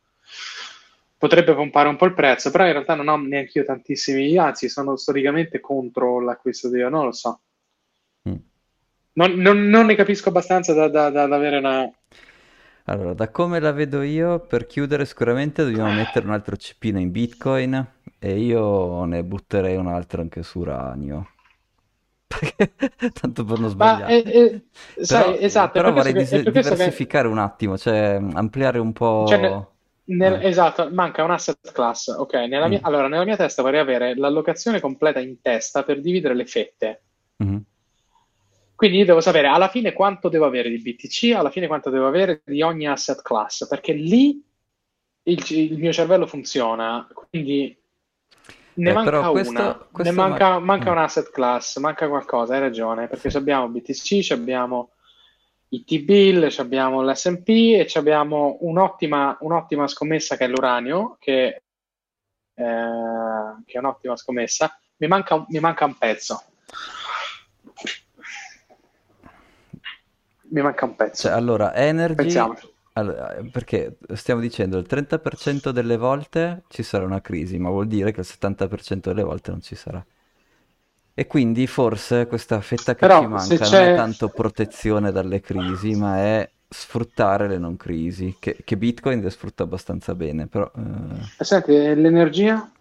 Potrebbe pompare un po' il prezzo, però in realtà non ho neanche io tantissimi, anzi sono storicamente contro l'acquisto di oro, non lo so. Mm. Non, non, non, ne capisco abbastanza da, da, da, da avere una, allora, da come la vedo io, per chiudere sicuramente dobbiamo mettere un altro cipino in Bitcoin e io ne butterei un altro anche su Uranio. Perché tanto per non sbagliare. Ma, eh, eh, sai, però, esatto, però vorrei dis- diversificare che... un attimo, cioè ampliare un po'... Cioè. Nel, eh. Esatto, manca un asset class. Ok, nella mia, mm. allora nella mia testa vorrei avere l'allocazione completa in testa per dividere le fette. Mm-hmm. Quindi io devo sapere alla fine quanto devo avere di BTC, alla fine quanto devo avere di ogni asset class, perché lì il, il mio cervello funziona. Quindi ne eh, manca questo, una, questo ne manca, ma... manca mm. un asset class, manca qualcosa, hai ragione, perché abbiamo BTC, abbiamo i T-bill, abbiamo l'S&P e abbiamo un'ottima, un'ottima scommessa che è l'uranio, che, eh, che è un'ottima scommessa. Mi manca, mi manca un pezzo. mi manca un pezzo. Cioè, allora, Energy... Allora, perché stiamo dicendo il 30% delle volte ci sarà una crisi, ma vuol dire che il 70% delle volte non ci sarà. E quindi forse questa fetta che Però, ci manca non è tanto protezione dalle crisi, ma è sfruttare le non crisi, che, che Bitcoin le sfrutta abbastanza bene. Però, eh... Senti, l'energia?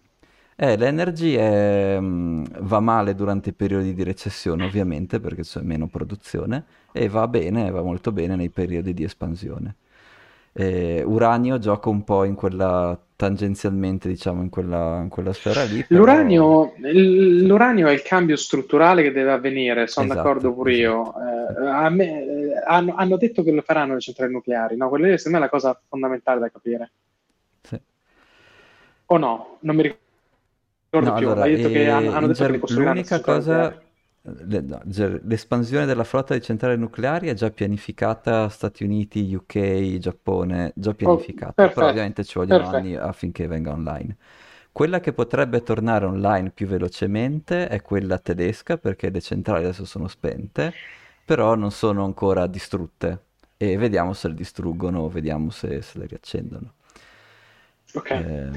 Eh, l'energy è, mm, va male durante i periodi di recessione, ovviamente, perché c'è meno produzione, e va bene, va molto bene nei periodi di espansione. E Uranio gioca un po' in quella tangenzialmente, diciamo, in quella, in quella sfera lì. Però... L'uranio, l'uranio, è il cambio strutturale che deve avvenire, sono esatto, d'accordo pure esatto. io. Eh, me, eh, hanno, hanno, detto che lo faranno le centrali nucleari, no? Quella secondo me è la cosa fondamentale da capire. Sì. O no? Non mi ricordo no, più. Allora, Hai detto che hanno, hanno detto ger- che l'unica cosa, le, no, ger- l'espansione della flotta di centrali nucleari è già pianificata Stati Uniti, UK, Giappone, già pianificata, oh, però ovviamente ci vogliono perfetto. anni affinché venga online. Quella che potrebbe tornare online più velocemente è quella tedesca perché le centrali adesso sono spente, però non sono ancora distrutte e vediamo se le distruggono, vediamo se, se le riaccendono. Ok. Eh,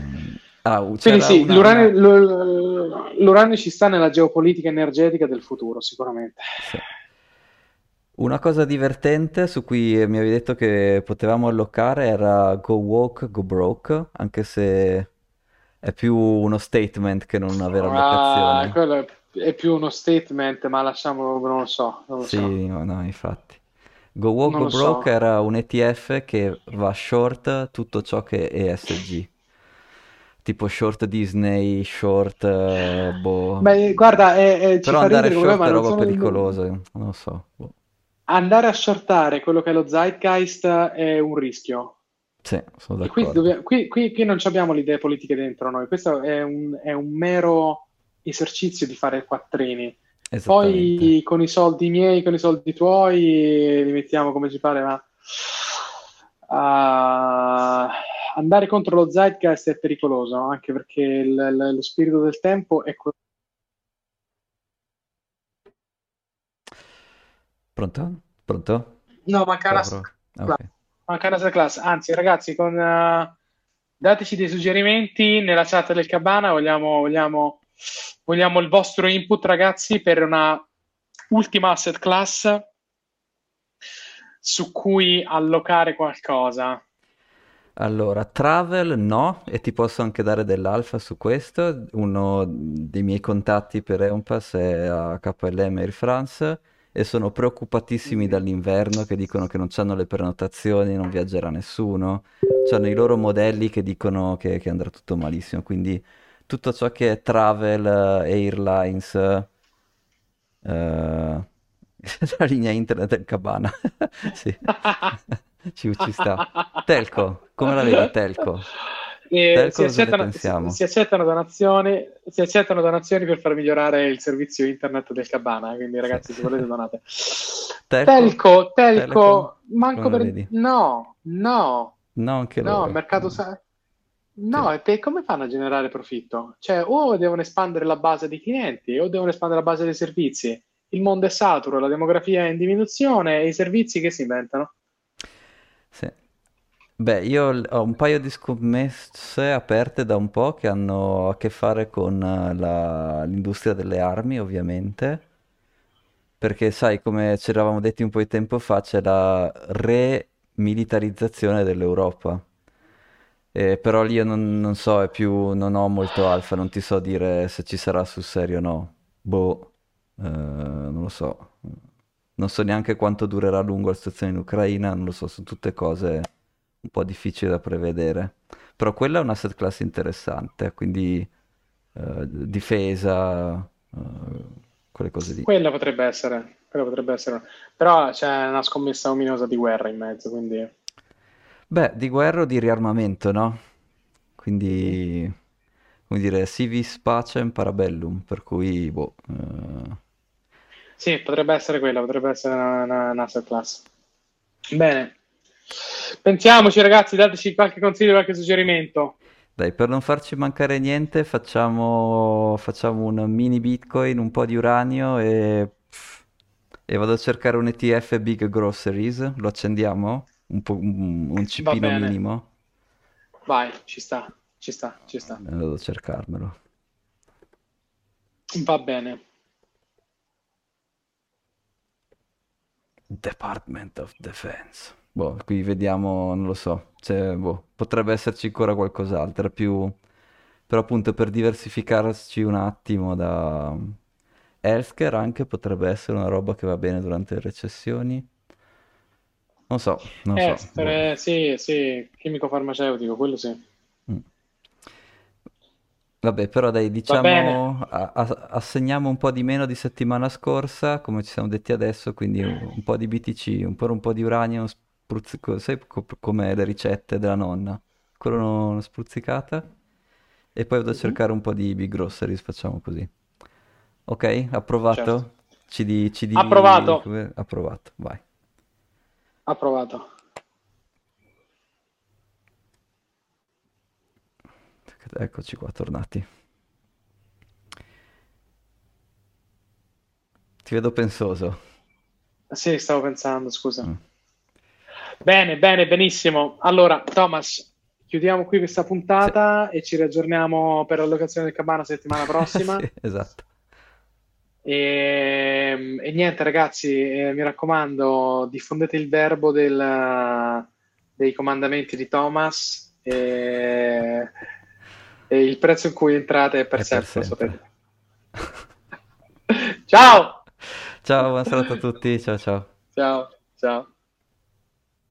Ah, Quindi sì, una, l'uranio, una... l'uranio, ci sta nella geopolitica energetica del futuro, sicuramente. Sì. Una cosa divertente su cui mi avevi detto che potevamo allocare era Go Walk, Go Broke, anche se è più uno statement che non una vera allocazione. Ah, quello è, più uno statement, ma lasciamolo, non lo so. Non lo sì, so. no, infatti. Go Walk, non Go Broke so. era un ETF che va short tutto ciò che è ESG tipo short Disney, short eh, boh. Beh, guarda, è, è, però andare short è roba pericolosa, non lo so. Boh. Andare a shortare quello che è lo zeitgeist è un rischio. Sì, sono d'accordo. Qui, dove, qui, qui, qui, non abbiamo le idee politiche dentro noi, questo è un, è un mero esercizio di fare quattrini. Poi con i soldi miei, con i soldi tuoi, li mettiamo come ci pare, ma... Uh andare contro lo zeitgeist è pericoloso, anche perché il, il, lo spirito del tempo è quello. Pronto? Pronto? No, manca una, okay. manca una class. Anzi, ragazzi, con, uh, dateci dei suggerimenti nella chat del Cabana. Vogliamo, vogliamo, vogliamo il vostro input, ragazzi, per una ultima asset class su cui allocare qualcosa. Allora, travel no, e ti posso anche dare dell'alfa su questo. Uno dei miei contatti per Eunpass è a KLM Air France e sono preoccupatissimi dall'inverno che dicono che non hanno le prenotazioni, non viaggerà nessuno. Hanno i loro modelli che dicono che, che andrà tutto malissimo. Quindi tutto ciò che è travel, airlines, uh, la linea internet del Cabana. sì. ci, ci sta. Telco, come la vedi Telco? Eh, si, accettano, si, si, accettano donazioni, si accettano donazioni per far migliorare il servizio internet del Cabana, quindi ragazzi se volete donate. Telco, Telco, Telco, manco per... No, no. No, anche no, loro. mercato... Sa... No, e per come fanno a generare profitto? Cioè, o devono espandere la base di clienti, o devono espandere la base dei servizi. Il mondo è saturo, la demografia è in diminuzione e i servizi che si inventano? Sì. Beh, io ho un paio di scommesse aperte da un po' che hanno a che fare con eh, la- l'industria delle armi, ovviamente, perché sai, come ci eravamo detti un po' di tempo fa, c'è la remilitarizzazione dell'Europa. Eh, però lì io non, non so, è più, non ho molto alfa, non ti so dire se ci sarà sul serio o no. Boh, eh, non lo so. Non so neanche quanto durerà a lungo la situazione in Ucraina, non lo so, sono tutte cose un po' difficili da prevedere. Però quella è un asset class interessante, quindi eh, difesa, eh, quelle cose lì. Quella potrebbe essere, quella potrebbe essere. Però c'è una scommessa ominosa di guerra in mezzo, quindi... Beh, di guerra o di riarmamento, no? Quindi, come dire, si vis pacem parabellum, per cui, boh, eh, Sì, potrebbe essere quella, potrebbe essere una, una, una class. Bene. Pensiamoci, ragazzi, dateci qualche consiglio, qualche suggerimento. dai, per non farci mancare niente, facciamo, facciamo un mini Bitcoin, un po' di uranio e, e vado a cercare un ETF Big Groceries, lo accendiamo? Un po', un, un cipino minimo? Vai, ci sta, ci sta, ci sta. Eh, Vado a cercarmelo. Va bene. Department of Defense. Boh, qui vediamo, non lo so, cioè, boh, potrebbe esserci ancora qualcos'altro, più... però appunto per diversificarci un attimo da... Healthcare anche potrebbe essere una roba che va bene durante le recessioni. Non so, non so, boh. Estere, sì, sì, chimico farmaceutico, quello sì. Mm. Vabbè, però dai, diciamo, a- a- assegniamo un po' di meno di settimana scorsa, come ci siamo detti adesso, quindi un, un po' di BTC, un po', un po' di uranio, spruzzico, sai co- come le ricette della nonna? Uno- una spruzzicata e poi vado a Mhm, cercare un po' di big groceries, facciamo così. Ok, Certo. approvato? CD, CD, Approvato, approvato, vai. Approvato. Eccoci qua, tornati. Ti vedo pensoso. Sì, stavo pensando, scusa. Mm. Bene, bene, benissimo. Allora, Thomas, chiudiamo qui questa Sì. puntata e ci raggiorniamo per l'allocazione del Cabana settimana prossima. Sì, esatto. E, e niente, ragazzi, eh, mi raccomando, diffondete il verbo del- dei comandamenti di Thomas e, e il prezzo in cui entrate è per È per sempre, lo sempre. Ciao! Ciao, buona serata a tutti, ciao ciao. Ciao, ciao.